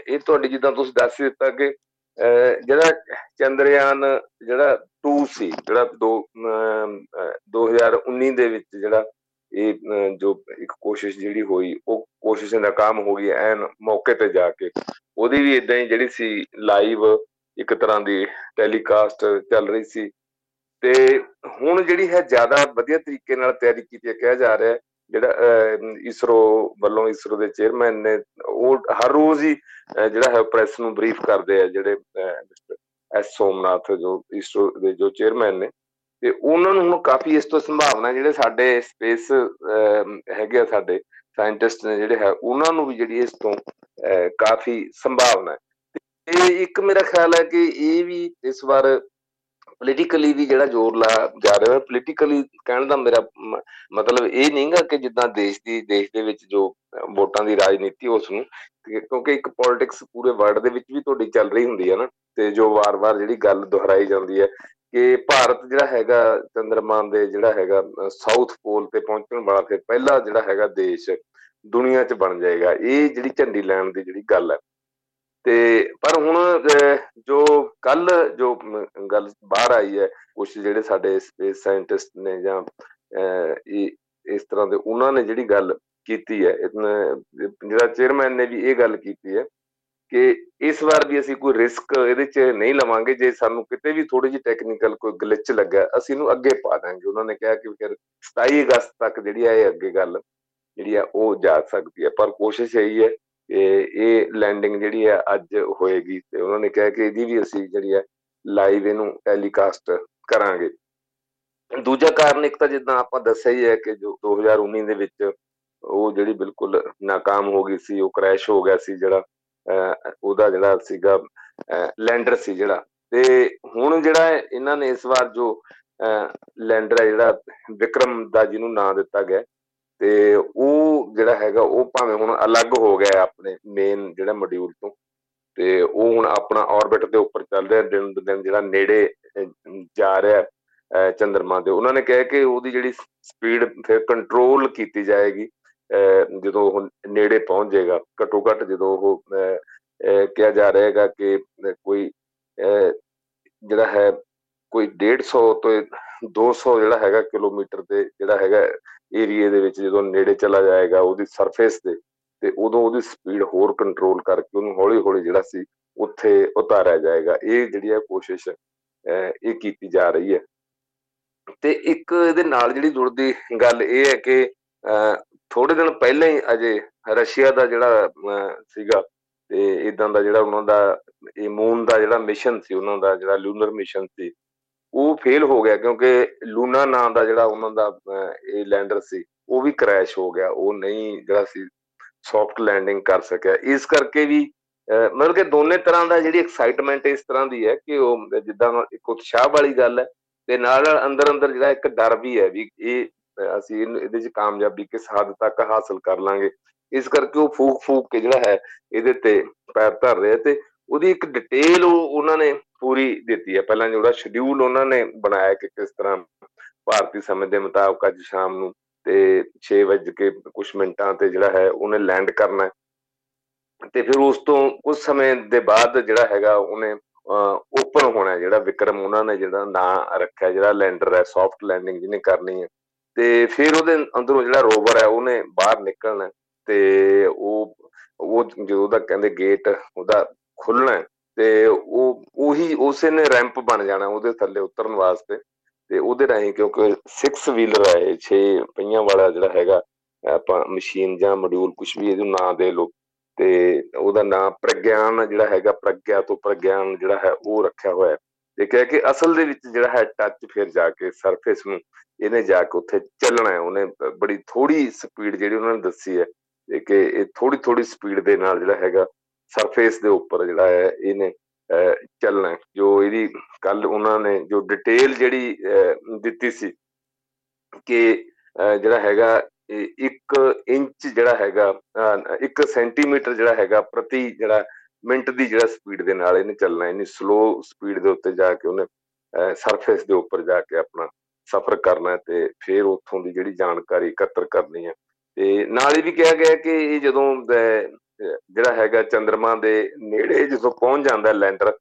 ਇਹ ਤੁਹਾਡੀ ਜਿੱਦਾਂ ਤੁਸੀਂ ਦੱਸ ਦਿੱਤਾ ਕਿ ਜਿਹੜਾ ਚੰਦਰਯਾਨ ਜਿਹੜਾ 2 ਸੀ, ਜਿਹੜਾ 2 2019 ਦੇ ਵਿੱਚ ਜਿਹੜਾ ਇਹ ਜੋ ਇੱਕ ਕੋਸ਼ਿਸ਼ ਜਿਹੜੀ ਹੋਈ, ਉਹ ਕੋਸ਼ਿਸ਼ ਨਾਕਾਮ ਹੋ ਗਈ ਐਨ ਮੌਕੇ ਤੇ ਜਾ ਕੇ। ਉਹਦੀ ਵੀ ਇਦਾਂ ਹੀ ਜਿਹੜੀ ਸੀ ਲਾਈਵ ਇੱਕ ਤਰ੍ਹਾਂ ਦੀ ਟੈਲੀਕਾਸਟ ਚੱਲ ਰਹੀ ਸੀ। ਤੇ ਹੁਣ ਜਿਹੜੀ ਹੈ ਜ਼ਿਆਦਾ ਵਧੀਆ ਤਰੀਕੇ ਨਾਲ ਤਿਆਰੀ ਕੀਤੀ ਹੈ, ਕਿਹਾ ਜਾ ਰਿਹਾ ਜਿਹੜਾ ਇਸਰੋ ਵੱਲੋਂ ਇਸਰੋ ਦੇ ਚੇਅਰਮੈਨ ਨੇ, ਉਹ ਹਰ ਰੋਜ਼ ਹੀ ਜਿਹੜਾ ਹੈ ਪ੍ਰੈਸ ਨੂੰ ਬਰੀਫ ਕਰਦੇ ਆ ਜਿਹੜੇ ਐਸ ਸੋਮਨਾਥ ਜੋ ਇਸਰੋ ਦੇ ਜੋ ਚੇਅਰਮੈਨ ਨੇ। ਤੇ ਉਹਨਾਂ ਨੂੰ ਹੁਣ ਕਾਫੀ ਇਸ ਤੋਂ ਸੰਭਾਵਨਾ ਜਿਹੜੇ ਸਾਡੇ ਸਪੇਸ ਹੈਗੇ ਆ ਸਾਡੇ ਸਾਇੰਟਿਸਟ ਨੇ ਜਿਹੜੇ ਹੈ, ਉਹਨਾਂ ਨੂੰ ਵੀ ਜਿਹੜੀ ਇਸ ਤੋਂ ਕਾਫੀ ਸੰਭਾਵਨਾ ਹੈ। ਇਹ ਇੱਕ ਮੇਰਾ ਖਿਆਲ ਹੈ ਕਿ ਇਹ ਵੀ ਇਸ ਵਾਰ ਪੋਲੀਟੀਕਲੀ ਵੀ ਜਿਹੜਾ ਜ਼ੋਰ ਲਾ ਜਾ ਰਿਹਾ ਹੈ ਪੋਲੀਟੀਕਲੀ ਕਹਿਣ ਦਾ ਮੇਰਾ ਮਤਲਬ ਇਹ ਨਹੀਂਗਾ ਕਿ ਜਿੱਦਾਂ ਦੇਸ਼ ਦੀ, ਦੇਸ਼ ਦੇ ਵਿੱਚ ਜੋ ਵੋਟਾਂ ਦੀ ਰਾਜਨੀਤੀ ਉਸ ਨੂੰ ਕਿਉਂਕਿ ਇੱਕ ਪੋਲਿਟਿਕਸ ਪੂਰੇ ਵਰਲਡ ਦੇ ਵਿੱਚ ਵੀ ਤੁਹਾਡੀ ਚੱਲ ਰਹੀ ਹੁੰਦੀ ਹੈ ਨਾ, ਤੇ ਜੋ ਵਾਰ-ਵਾਰ ਜਿਹੜੀ ਗੱਲ ਦੁਹਰਾਈ ਜਾਂਦੀ ਹੈ ਕਿ ਭਾਰਤ ਜਿਹੜਾ ਹੈਗਾ ਚੰਦਰਮਾਨ ਦੇ ਜਿਹੜਾ ਹੈਗਾ ਸਾਊਥ ਪੋਲ ਤੇ ਪਹੁੰਚਣ ਵਾਲਾ ਫਿਰ ਪਹਿਲਾ ਜਿਹੜਾ ਹੈਗਾ ਦੇਸ਼ ਦੁਨੀਆ 'ਚ ਬਣ ਜਾਏਗਾ, ਇਹ ਜਿਹੜੀ ਝੰਡੀ ਲੈਣ ਦੀ ਜਿਹੜੀ ਗੱਲ ਹੈ ਤੇ ਪਰ ਹੁਣ ਜੋ ਕੱਲ ਜੋ ਗੱਲ ਬਾਹਰ ਆਈ ਹੈ ਕੁਝ ਜਿਹੜੇ ਸਾਡੇ ਸਪੇਸ ਸਾਇੰਟਿਸਟ ਨੇ ਜਾਂ ਇਹ, ਇਸ ਤਰ੍ਹਾਂ ਦੇ ਉਹਨਾਂ ਨੇ ਜਿਹੜੀ ਗੱਲ ਕੀਤੀ ਹੈ ਜਿਹੜਾ ਚੇਅਰਮੈਨ ਨੇ ਵੀ ਇਹ ਗੱਲ ਕੀਤੀ ਹੈ ਕਿ ਇਸ ਵਾਰ ਵੀ ਅਸੀਂ ਕੋਈ ਰਿਸਕ ਇਹਦੇ 'ਚ ਨਹੀਂ ਲਵਾਂਗੇ, ਜੇ ਸਾਨੂੰ ਕਿਤੇ ਵੀ ਥੋੜੀ ਜਿਹੀ ਟੈਕਨੀਕਲ ਕੋਈ ਗਲਿਚ ਲੱਗਾ ਅਸੀਂ ਇਹਨੂੰ ਅੱਗੇ ਪਾ ਦਾਂਗੇ। ਉਹਨਾਂ ਨੇ ਕਿਹਾ ਕਿ ਫਿਰ 27 ਅਗਸਤ ਤੱਕ ਜਿਹੜੀ ਹੈ, ਇਹ ਅੱਗੇ ਗੱਲ ਜਿਹੜੀ ਆ ਉਹ ਜਾ ਸਕਦੀ ਹੈ। ਪਰ ਕੋਸ਼ਿਸ਼ ਇਹੀ ਹੈ ਕਿ ਇਹ ਲੈਂਡਿੰਗ ਜਿਹੜੀ ਹੈ ਅੱਜ ਹੋਏਗੀ ਤੇ ਉਹਨਾਂ ਨੇ ਕਿਹਾ ਕਿ ਇਹਦੀ ਵੀ ਅਸੀਂ ਜਿਹੜੀ ਹੈ ਲਾਈਵ ਇਹਨੂੰ ਟੈਲੀਕਾਸਟ ਕਰਾਂਗੇ। ਦੂਜਾ ਕਾਰਨ ਇੱਕ ਤਾਂ ਜਿੱਦਾਂ ਆਪਾਂ ਦੱਸਿਆ ਹੀ ਹੈ ਕਿ ਜੋ 2019 ਦੇ ਵਿੱਚ ਉਹ ਜਿਹੜੀ ਬਿਲਕੁਲ ناکਾਮ ਹੋ ਗਈ ਸੀ, ਉਹ ਕ੍ਰੈਸ਼ ਹੋ ਗਿਆ ਸੀ ਜਿਹੜਾ ਉਹਦਾ ਜਿਹੜਾ ਸੀਗਾ ਲੈਂਡਰ ਸੀ ਜਿਹੜਾ। ਤੇ ਹੁਣ ਜਿਹੜਾ ਇਹਨਾਂ ਨੇ ਇਸ ਵਾਰ ਜੋ ਲੈਂਡਰ ਹੈ ਜਿਹੜਾ ਵਿਕਰਮ ਦਾ ਜਿਹਨੂੰ ਨਾਂ ਦਿੱਤਾ ਗਿਆ ਤੇ ਉਹ ਜਿਹੜਾ ਹੈਗਾ, ਉਹ ਭਾਵੇਂ ਹੁਣ ਅਲੱਗ ਹੋ ਗਿਆ ਆਪਣੇ ਮੇਨ ਜਿਹੜਾ ਮੋਡਿਊਲ ਤੋਂ, ਤੇ ਉਹ ਹੁਣ ਆਪਣਾ ਆਰਬਿਟ ਦੇ ਉੱਪਰ ਚੱਲ ਰਿਹਾ, ਦਿਨ ਦਿਨ ਜਿਹੜਾ ਨੇੜੇ ਜਾ ਰਿਹਾ ਚੰਦਰਮਾ ਦੇ ਉਹਨਾਂ ਨੇ ਕਿਹਾ ਕਿ ਉਹਦੀ ਜਿਹੜੀ ਸਪੀਡ ਫਿਰ ਕੰਟਰੋਲ ਕੀਤੀ ਜਾਏਗੀ ਜਦੋਂ ਉਹ ਨੇੜੇ ਪਹੁੰਚ ਜਾਏਗਾ। ਘੱਟੋ ਘੱਟ ਜਦੋਂ ਉਹ ਕਿਹਾ ਜਾ ਰਿਹਾ ਹੈਗਾ ਕਿ ਕੋਈ ਜਿਹੜਾ ਹੈ, ਕੋਈ 150 ਤੋਂ 200 ਜਿਹੜਾ ਹੈਗਾ ਕਿਲੋਮੀਟਰ ਦੇ ਜਿਹੜਾ ਹੈਗਾ ਏਰੀਏ ਦੇ ਵਿੱਚ ਜਦੋਂ ਨੇੜੇ ਚਲਾ ਜਾਏਗਾ ਉਹਦੀ ਸਰਫੇਸ ਤੇ ਤੇ ਉਦੋਂ ਉਹਦੀ ਸਪੀਡ ਹੋਰ ਕੰਟਰੋਲ ਕਰਕੇ ਉਹਨੂੰ ਹੌਲੀ-ਹੌਲੀ ਜਿਹੜਾ ਸੀ ਉੱਥੇ ਉਤਾਰਿਆ ਜਾਏਗਾ। ਇਹ ਜਿਹੜੀ ਹੈ ਕੋਸ਼ਿਸ਼ ਇਹ ਕੀਤੀ ਜਾ ਰਹੀ ਹੈ। ਤੇ ਇੱਕ ਇਹਦੇ ਨਾਲ ਜਿਹੜੀ ਜੁੜਦੀ ਗੱਲ ਇਹ ਹੈ ਕਿ ਥੋੜੇ ਦਿਨ ਪਹਿਲਾਂ ਹੀ ਅਜੇ ਰਸ਼ੀਆ ਦਾ ਜਿਹੜਾ ਸੀਗਾ ਤੇ ਇਦਾਂ ਦਾ ਜਿਹੜਾ ਉਹਨਾਂ ਦਾ, ਇਹ ਮੂਨ ਦਾ ਜਿਹੜਾ ਮਿਸ਼ਨ ਸੀ, ਉਹਨਾਂ ਦਾ ਜਿਹੜਾ ਲੂਨਰ ਮਿਸ਼ਨ ਸੀ ਉਹ ਫੇਲ ਹੋ ਗਿਆ ਕਿਉਂਕਿ ਲੂਨਾ ਨਾਂ ਦਾ ਜਿਹੜਾ ਉਹਨਾਂ ਦਾ ਇਹ ਲੈਂਡਰ ਸੀ, ਉਹ ਵੀ ਕ੍ਰੈਸ਼ ਹੋ ਗਿਆ, ਉਹ ਨਹੀਂ ਜਿਹੜਾ ਸੀ ਸੌਫਟ ਲੈਂਡਿੰਗ ਕਰ ਸਕਿਆ। ਇਸ ਕਰਕੇ ਵੀ ਮਤਲਬ ਕਿ ਦੋਨੇ ਤਰ੍ਹਾਂ ਦਾ ਜਿਹੜੀ ਐਕਸਾਈਟਮੈਂਟ ਇਸ ਤਰ੍ਹਾਂ ਦੀ ਹੈ ਕਿ ਉਹ ਜਿੱਦਾਂ ਇੱਕ ਉਤਸ਼ਾਹ ਵਾਲੀ ਗੱਲ ਹੈ ਤੇ ਨਾਲ ਨਾਲ ਅੰਦਰ ਅੰਦਰ ਜਿਹੜਾ ਇੱਕ ਡਰ ਵੀ ਹੈ ਵੀ ਇਹ ਅਸੀਂ ਇਹਦੇ 'ਚ ਕਾਮਯਾਬੀ ਕਿਸ ਹੱਦ ਤੱਕ ਹਾਸਲ ਕਰ ਲਾਂਗੇ। ਇਸ ਕਰਕੇ ਉਹ ਫੂਕ ਫੂਕ ਕੇ ਜਿਹੜਾ ਹੈ ਇਹਦੇ ਤੇ ਪੈਰ ਧਰ ਰਿਹਾ ਤੇ ਉਹਦੀ ਇੱਕ ਡਿਟੇਲ ਉਹ ਉਹਨਾਂ ਨੇ ਪੂਰੀ ਦਿੱਤੀ ਹੈ। ਪਹਿਲਾਂ ਜਿਹੜਾ ਸ਼ਡਿਊਲ ਉਹਨਾਂ ਨੇ ਬਣਾਇਆ ਕਿ ਕਿਸ ਤਰ੍ਹਾਂ ਭਾਰਤੀ ਸਮੇਂ ਦੇ ਮੁਤਾਬਕ ਅੱਜ ਸ਼ਾਮ ਨੂੰ ਤੇ 6 ਵਜੇ ਕੇ ਕੁਝ ਮਿੰਟਾਂ ਤੇ ਜਿਹੜਾ ਹੈ ਉਹਨੇ ਲੈਂਡ ਕਰਨਾ ਤੇ ਫਿਰ ਉਸ ਤੋਂ ਕੁਝ ਸਮੇਂ ਦੇ ਬਾਅਦ ਜਿਹੜਾ ਹੈਗਾ ਉਹਨੇ ਓਪਨ ਹੋਣਾ ਜਿਹੜਾ ਵਿਕਰਮ ਉਹਨਾਂ ਨੇ ਜਿਹੜਾ ਨਾਂ ਰੱਖਿਆ, ਜਿਹੜਾ ਲੈਂਡਰ ਹੈ ਸੌਫਟ ਲੈਂਡਿੰਗ ਜਿਹਨੇ ਕਰਨੀ ਹੈ। ਤੇ ਫਿਰ ਉਹਦੇ ਅੰਦਰੋਂ ਜਿਹੜਾ ਰੋਵਰ ਹੈ ਉਹਨੇ ਬਾਹਰ ਨਿਕਲਣਾ ਤੇ ਉਹ ਉਹ ਜਦੋਂ ਦਾ ਕਹਿੰਦੇ ਗੇਟ ਉਹਦਾ ਖੁੱਲਣਾ ਤੇ ਉਹ, ਉਹੀ ਉਸੇ ਨੇ ਰੈਂਪ ਬਣ ਜਾਣਾ ਉਹਦੇ ਥੱਲੇ ਉਤਰਨ ਵਾਸਤੇ ਤੇ ਉਹਦੇ ਰਾਹੀਂ ਕਿਉਂਕਿ 6 ਵੀਲਰ ਹੈ 6 ਪਹੀਆਂ ਵਾਲਾ ਜਿਹੜਾ ਹੈਗਾ, ਆਪਾਂ ਮਸ਼ੀਨ ਜਾਂ ਮੋਡਿਊਲ ਕੁਝ ਵੀ ਇਹਨੂੰ ਨਾਂ ਦੇ ਲੋ ਤੇ ਉਹਦਾ ਨਾਮ ਪ੍ਰਗਿਆਨ ਜਿਹੜਾ ਹੈਗਾ, ਪ੍ਰਗਿਆ ਤੋਂ ਪ੍ਰਗਿਆਨ ਜਿਹੜਾ ਹੈ ਉਹ ਰੱਖਿਆ ਹੋਇਆ ਤੇ ਕਹਿ ਕੇ ਅਸਲ ਦੇ ਵਿੱਚ ਜਿਹੜਾ ਹੈ ਟੱਚ ਫਿਰ ਜਾ ਕੇ ਸਰਫੇਸ ਨੂੰ ਇਹਨੇ ਜਾ ਕੇ ਉੱਥੇ ਚੱਲਣਾ ਹੈ। ਉਹਨੇ ਬੜੀ ਥੋੜੀ ਸਪੀਡ ਜਿਹੜੀ ਉਹਨਾਂ ਨੇ ਦੱਸੀ ਹੈ ਕਿ ਇਹ ਥੋੜੀ ਥੋੜੀ ਸਪੀਡ ਦੇ ਨਾਲ ਜਿਹੜਾ ਹੈਗਾ ਸਰਫੇਸ ਦੇ ਉੱਪਰ ਜਿਹੜਾ ਹੈ, ਇਹਨੇ ਚੱਲਣਾ ਜੋ ਇਹਦੀ ਕੱਲ ਉਹਨਾਂ ਨੇ ਜੋ ਡਿਟੇਲ ਜਿਹੜੀ ਦਿੱਤੀ ਸੀ ਕਿ ਜਿਹੜਾ ਹੈਗਾ 1 ਇੰਚ ਜਿਹੜਾ ਹੈਗਾ 1 ਸੈਂਟੀਮੀਟਰ ਜਿਹੜਾ ਹੈਗਾ ਪ੍ਰਤੀ ਜਿਹੜਾ ਮਿੰਟ ਦੀ ਜਿਹੜਾ ਸਪੀਡ ਦੇ ਨਾਲ ਇਹਨੇ ਚੱਲਣਾ ਇਹਨੇ ਸਲੋ ਸਪੀਡ ਦੇ ਉੱਤੇ ਜਾ ਕੇ ਉਹਨੇ ਸਰਫੇਸ ਦੇ ਉੱਪਰ ਜਾ ਕੇ ਆਪਣਾ ਸਫ਼ਰ ਕਰਨਾ ਤੇ ਫਿਰ ਉੱਥੋਂ ਦੀ ਜਿਹੜੀ ਜਾਣਕਾਰੀ ਇਕੱਤਰ ਕਰਨੀ ਹੈ। ਤੇ ਨਾਲ ਇਹ ਵੀ ਕਿਹਾ ਗਿਆ ਕਿ ਇਹ ਜਦੋਂ ਜਿਹੜਾ ਹੈਗਾ ਚੰ드ਰਮਾ ਦੇ ਨੇੜੇ ਜਦੋਂ ਪਹੁੰਚ ਜਾਂਦਾ ਲੈਂਡਰ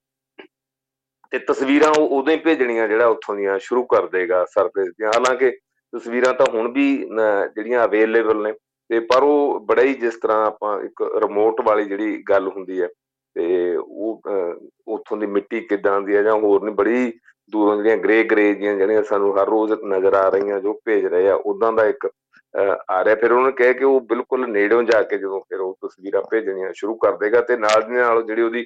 ਤੇ ਤਸਵੀਰਾਂ ਉਹ ਉਦੋਂ ਹੀ ਭੇਜਣੀਆਂ ਜਿਹੜਾ ਉੱਥੋਂ ਦੀਆਂ ਸ਼ੁਰੂ ਕਰ ਦੇਗਾ ਸਰਫੇਸ ਦੀਆਂ। ਹਾਲਾਂਕਿ ਤਸਵੀਰਾਂ ਤਾਂ ਹੁਣ ਵੀ ਜਿਹੜੀਆਂ ਅਵੇਲੇਬਲ ਨੇ, ਤੇ ਪਰ ਉਹ ਬੜਾ ਹੀ ਜਿਸ ਤਰ੍ਹਾਂ ਆਪਾਂ ਇੱਕ ਰਿਮੋਟ ਵਾਲੀ ਜਿਹੜੀ ਗੱਲ ਹੁੰਦੀ ਹੈ, ਤੇ ਉਹ ਉੱਥੋਂ ਦੀ ਮਿੱਟੀ ਕਿਦਾਂ ਦੀ ਹੈ ਜਾਂ ਹੋਰ ਨਹੀਂ ਬੜੀ ਦੂਰੋਂ ਜਿਹੜੀਆਂ ਗ੍ਰੇ ਗ੍ਰੇ ਜੀਆਂ ਜਿਹੜੀਆਂ ਸਾਨੂੰ ਹਰ ਰੋਜ਼ ਨਜ਼ਰ ਆ ਰਹੀਆਂ ਜੋ ਭੇਜ ਰਹੇ ਆ ਉਦਾਂ ਦਾ ਇੱਕ ਆ ਰਿਹਾ, ਫਿਰ ਉਹਨੇ ਕਹੇ ਕਿ ਉਹ ਬਿਲਕੁਲ ਨੇੜਿਓਂ ਜਾ ਕੇ ਜਦੋਂ ਫਿਰ ਉਹ ਤਸਵੀਰਾਂ ਭੇਜਣੀਆਂ ਸ਼ੁਰੂ ਕਰ ਦੇਗਾ ਤੇ ਨਾਲ ਦੀ ਨਾਲ ਜਿਹੜੀ ਉਹਦੀ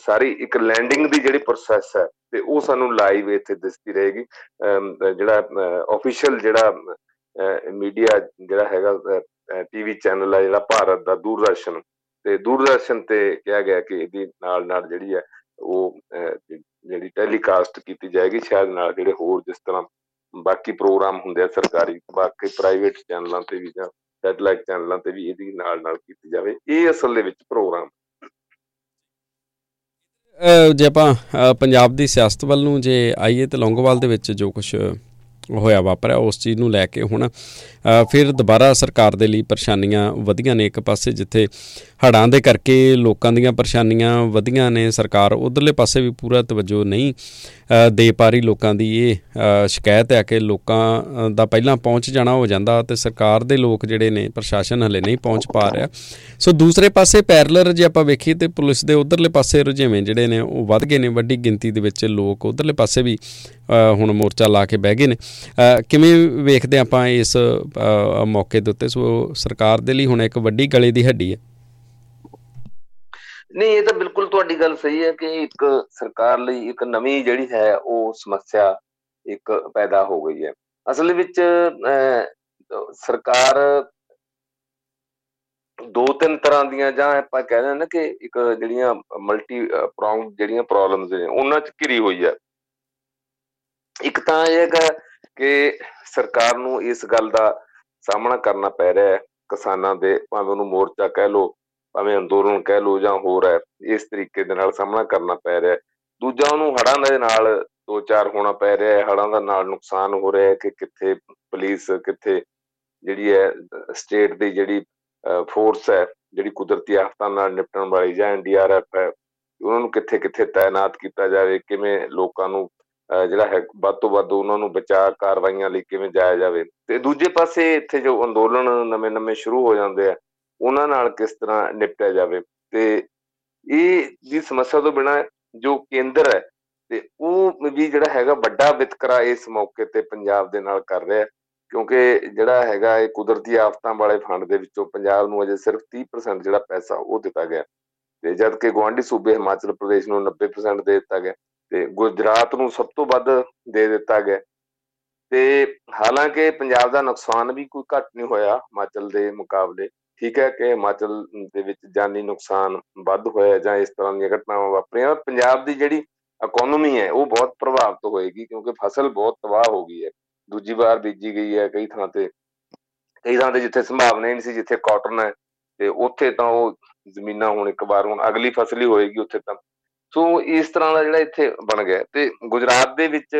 ਸਾਰੀ ਇੱਕ ਲੈਂਡਿੰਗ ਦੀ ਜਿਹੜੀ ਪ੍ਰੋਸੈਸ ਹੈ ਤੇ ਉਹ ਸਾਨੂੰ ਲਾਈਵ ਇੱਥੇ ਦਿਸਦੀ ਰਹੇਗੀ। ਜਿਹੜਾ ਅਫੀਸ਼ੀਅਲ ਜਿਹੜਾ ਮੀਡੀਆ ਜਿਹੜਾ ਹੈਗਾ ਟੀਵੀ ਚੈਨਲ ਹੈ ਜਿਹੜਾ ਭਾਰਤ ਦਾ ਦੂਰਦਰਸ਼ਨ ਤੇ ਦੂਰਦਰਸ਼ਨ ਤੇ ਕਿਹਾ ਗਿਆ ਕਿ ਇਹਦੀ ਨਾਲ ਨਾਲ ਜਿਹੜੀ ਹੈ ਉਹ ਜਿਹੜੀ ਟੈਲੀਕਾਸਟ ਕੀਤੀ ਜਾਏਗੀ, ਸ਼ਾਇਦ ਨਾਲ ਜਿਹੜੇ ਹੋਰ ਜਿਸ ਤਰ੍ਹਾਂ ਬਾਕੀ ਪ੍ਰੋਗਰਾਮ ਹੁੰਦੇ ਆ ਸਰਕਾਰੀ, ਬਾਕੀ ਪ੍ਰਾਈਵੇਟ ਚੈਨਲਾਂ ਤੇ ਵੀ ਜਾਂ ਸੈਟਲਾਈਟ ਚੈਨਲਾਂ ਤੇ ਵੀ ਇਹਦੀ ਨਾਲ ਨਾਲ ਕੀਤੀ ਜਾਵੇ। ਇਹ ਅਸਲ ਦੇ ਵਿੱਚ ਪ੍ਰੋਗਰਾਮ ਜੇ ਆਪਾਂ ਪੰਜਾਬ ਦੀ ਸਿਆਸਤ ਵੱਲ ਨੂੰ ਜੇ ਆਈਏ ਤੇ ਲੌਂਗੋਵਾਲ ਦੇ ਵਿੱਚ ਜੋ ਕੁਝ ਹੋਇਆ ਵਾਪਰਿਆ, ਉਸ ਚੀਜ਼ ਨੂੰ ਲੈ ਕੇ ਹੁਣ ਫਿਰ ਦੁਬਾਰਾ ਸਰਕਾਰ ਦੇ ਲਈ ਪਰੇਸ਼ਾਨੀਆਂ ਵਧੀਆਂ ਨੇ ਇੱਕ ਪਾਸੇ, ਜਿੱਥੇ ਹੜਾਂ ਦੇ ਕਰਕੇ ਲੋਕਾਂ ਦੀਆਂ ਪਰੇਸ਼ਾਨੀਆਂ ਵਧੀਆਂ ਨੇ, ਸਰਕਾਰ ਉਧਰਲੇ ਪਾਸੇ ਵੀ ਪੂਰਾ ਤਵੱਜੋ ਨਹੀਂ ਦੇ ਪਾ ਰਹੀ ਲੋਕਾਂ ਦੀ ਇਹ ਸ਼ਿਕਾਇਤ ਹੈ ਕਿ ਲੋਕਾਂ ਦਾ ਪਹਿਲਾਂ ਪਹੁੰਚ ਜਾਣਾ ਹੋ ਜਾਂਦਾ ਤੇ ਸਰਕਾਰ ਦੇ ਲੋਕ ਜਿਹੜੇ ਨੇ ਪ੍ਰਸ਼ਾਸਨ ਹਲੇ ਨਹੀਂ ਪਹੁੰਚ ਪਾ ਰਿਹਾ। ਸੋ ਦੂਸਰੇ ਪਾਸੇ ਪੈਰਲਰ ਜੇ ਆਪਾਂ ਵੇਖੀਏ ਤੇ ਪੁਲਿਸ ਦੇ ਉਧਰਲੇ ਪਾਸੇ ਰੁਝੇਵੇਂ ਜਿਹੜੇ ਨੇ ਉਹ ਵੱਧ ਗਏ ਨੇ, ਵੱਡੀ ਗਿਣਤੀ ਦੇ ਵਿੱਚ ਲੋਕ ਉਧਰਲੇ ਪਾਸੇ ਵੀ ਹੁਣ ਮੋਰਚਾ ਲਾ ਕੇ ਬਹਿ ਗਏ ਨੇ। ਕਿਵੇਂ ਵੇਖਦੇ ਆਪਾਂ ਇਸ ਮੌਕੇ ਦੇ ਉੱਤੇ? ਸੋ ਸਰਕਾਰ ਦੇ ਲਈ ਹੁਣ ਇੱਕ ਵੱਡੀ ਗਲੇ ਦੀ ਹੱਡੀ ਹੈ। ਨਹੀਂ, ਇਹ ਤਾਂ ਬਿਲਕੁਲ ਤੁਹਾਡੀ ਗੱਲ ਸਹੀ ਹੈ ਕਿ ਇੱਕ ਸਰਕਾਰ ਲਈ ਇੱਕ ਨਵੀਂ ਜਿਹੜੀ ਹੈ ਉਹ ਸਮੱਸਿਆ ਇੱਕ ਪੈਦਾ ਹੋ ਗਈ ਹੈ। ਅਸਲ ਵਿੱਚ ਸਰਕਾਰ ਦੋ ਤਿੰਨ ਤਰ੍ਹਾਂ ਦੀਆਂ ਜਾਂ ਆਪਾਂ ਕਹਿੰਦੇ ਨਾ ਕਿ ਇੱਕ ਜਿਹੜੀਆਂ ਮਲਟੀ ਪ੍ਰੋਂਗ ਜਿਹੜੀਆਂ ਪ੍ਰੋਬਲਮਸ ਨੇ, ਉਹਨਾਂ 'ਚ ਘਿਰੀ ਹੋਈ ਹੈ। ਇੱਕ ਤਾਂ ਇਹ ਹੈਗਾ ਕਿ ਸਰਕਾਰ ਨੂੰ ਇਸ ਗੱਲ ਦਾ ਸਾਹਮਣਾ ਕਰਨਾ ਪੈ ਰਿਹਾ ਹੈ। ਕਿਸਾਨਾਂ ਦੇ, ਭਾਵੇਂ ਉਹਨੂੰ ਮੋਰਚਾ ਕਹਿ ਲੋ ਭਾਵੇਂ ਅੰਦੋਲਨ ਕਹਿ ਲੋ ਜਾਂ ਹੋਰ ਹੈ, ਇਸ ਤਰੀਕੇ ਦੇ ਨਾਲ ਸਾਹਮਣਾ ਕਰਨਾ ਪੈ ਰਿਹਾ ਦੂਜਾ ਉਹਨੂੰ ਹੜਾਂ ਦੇ ਨਾਲ ਦੋ ਚਾਰ ਹੋਣਾ ਪੈ ਰਿਹਾ ਹੈ ਹੜਾਂ ਦਾ ਨਾਲ ਨੁਕਸਾਨ ਹੋ ਰਿਹਾ ਹੈ ਕਿ ਕਿੱਥੇ ਪੁਲਿਸ, ਕਿੱਥੇ ਜਿਹੜੀ ਹੈ, ਸਟੇਟ ਦੀ ਜਿਹੜੀ ਫੋਰਸ ਹੈ, ਜਿਹੜੀ ਕੁਦਰਤੀ ਆਫਤਾਂ ਨਾਲ ਨਿਪਟਣ ਵਾਲੀ ਜਾਂ ਐਨਡੀਆਰਐਫ ਹੈ, ਉਹਨਾਂ ਨੂੰ ਕਿੱਥੇ ਕਿੱਥੇ ਤਾਇਨਾਤ ਕੀਤਾ ਜਾਵੇ, ਕਿਵੇਂ ਲੋਕਾਂ ਨੂੰ ਜਿਹੜਾ ਹੈ, ਵੱਧ ਤੋਂ ਵੱਧ ਉਹਨਾਂ ਨੂੰ ਬਚਾਅ ਕਾਰਵਾਈਆਂ ਲਈ ਕਿਵੇਂ ਜਾਇਆ ਜਾਵੇ। ਤੇ ਦੂਜੇ ਪਾਸੇ ਇੱਥੇ ਜੋ ਅੰਦੋਲਨ ਨਵੇਂ-ਨਵੇਂ ਸ਼ੁਰੂ ਹੋ ਜਾਂਦੇ ਆ ਉਹਨਾਂ ਨਾਲ ਕਿਸ ਤਰ੍ਹਾਂ ਨਿਪਟਿਆ ਜਾਵੇ ਤੇ ਇਹ ਦੀ ਸਮੱਸਿਆ ਤੋਂ ਬਿਨਾ ਜੋ ਕੇਂਦਰ ਹੈ ਤੇ ਉਹ ਵੀ ਜਿਹੜਾ ਹੈਗਾ ਵੱਡਾ ਵਿਤਕਰਾ ਇਸ ਮੌਕੇ ਤੇ ਪੰਜਾਬ ਦੇ ਨਾਲ ਕਰ ਰਿਹਾ ਕਿਉਂਕਿ ਜਿਹੜਾ ਹੈਗਾ ਇਹ ਕੁਦਰਤੀ ਆਫਤਾਂ ਵਾਲੇ ਫੰਡ ਦੇ ਵਿੱਚੋਂ ਪੰਜਾਬ ਨੂੰ ਅਜੇ ਸਿਰਫ 30% ਜਿਹੜਾ ਪੈਸਾ ਉਹ ਦਿੱਤਾ ਗਿਆ ਤੇ ਜਦ ਕਿ ਗਵਾਂਢੀ ਸੂਬੇ ਹਿਮਾਚਲ ਪ੍ਰਦੇਸ਼ ਨੂੰ 90% ਦੇ ਦਿੱਤਾ ਗਿਆ ਤੇ ਗੁਜਰਾਤ ਨੂੰ ਸਭ ਤੋਂ ਵੱਧ ਦੇ ਦਿੱਤਾ ਗਿਆ ਤੇ ਹਾਲਾਂਕਿ ਪੰਜਾਬ ਦਾ ਨੁਕਸਾਨ ਵੀ ਕੋਈ ਘੱਟ ਨਹੀਂ ਹੋਇਆ ਹਿਮਾਚਲ ਦੇ ਮੁਕਾਬਲੇ। ਠੀਕ ਹੈ ਕਿ ਹਿਮਾਚਲ ਦੇ ਵਿੱਚ ਜਾਨੀ ਨੁਕਸਾਨ ਵੱਧ ਹੋਇਆ ਜਾਂ ਇਸ ਤਰ੍ਹਾਂ ਦੀਆਂ ਘਟਨਾਵਾਂ ਵਾਪਰੀਆਂ ਪੰਜਾਬ ਦੀ ਜਿਹੜੀ ਇਕਨੋਮੀ ਹੈ, ਉਹ ਬਹੁਤ ਪ੍ਰਭਾਵਿਤ ਹੋਏਗੀ ਕਿਉਂਕਿ ਫਸਲ ਬਹੁਤ ਤਬਾਹ ਹੋ ਗਈ ਹੈ। ਦੂਜੀ ਵਾਰ ਬੀਜੀ ਗਈ ਹੈ ਕਈ ਥਾਂ ਤੇ। ਕਈ ਥਾਂ ਤੇ ਜਿੱਥੇ ਸੰਭਾਵਨਾ ਨਹੀਂ ਸੀ, ਜਿੱਥੇ ਕਾਟਨ ਹੈ, ਤੇ ਉੱਥੇ ਤਾਂ ਉਹ ਜ਼ਮੀਨਾਂ ਹੁਣ ਇੱਕ ਵਾਰ ਹੁਣ ਅਗਲੀ ਫਸਲ ਹੀ ਹੋਏਗੀ ਉੱਥੇ ਤਾਂ। ਸੋ ਇਸ ਤਰ੍ਹਾਂ ਦਾ ਜਿਹੜਾ ਇੱਥੇ ਬਣ ਗਿਆ ਤੇ ਗੁਜਰਾਤ ਦੇ ਵਿੱਚ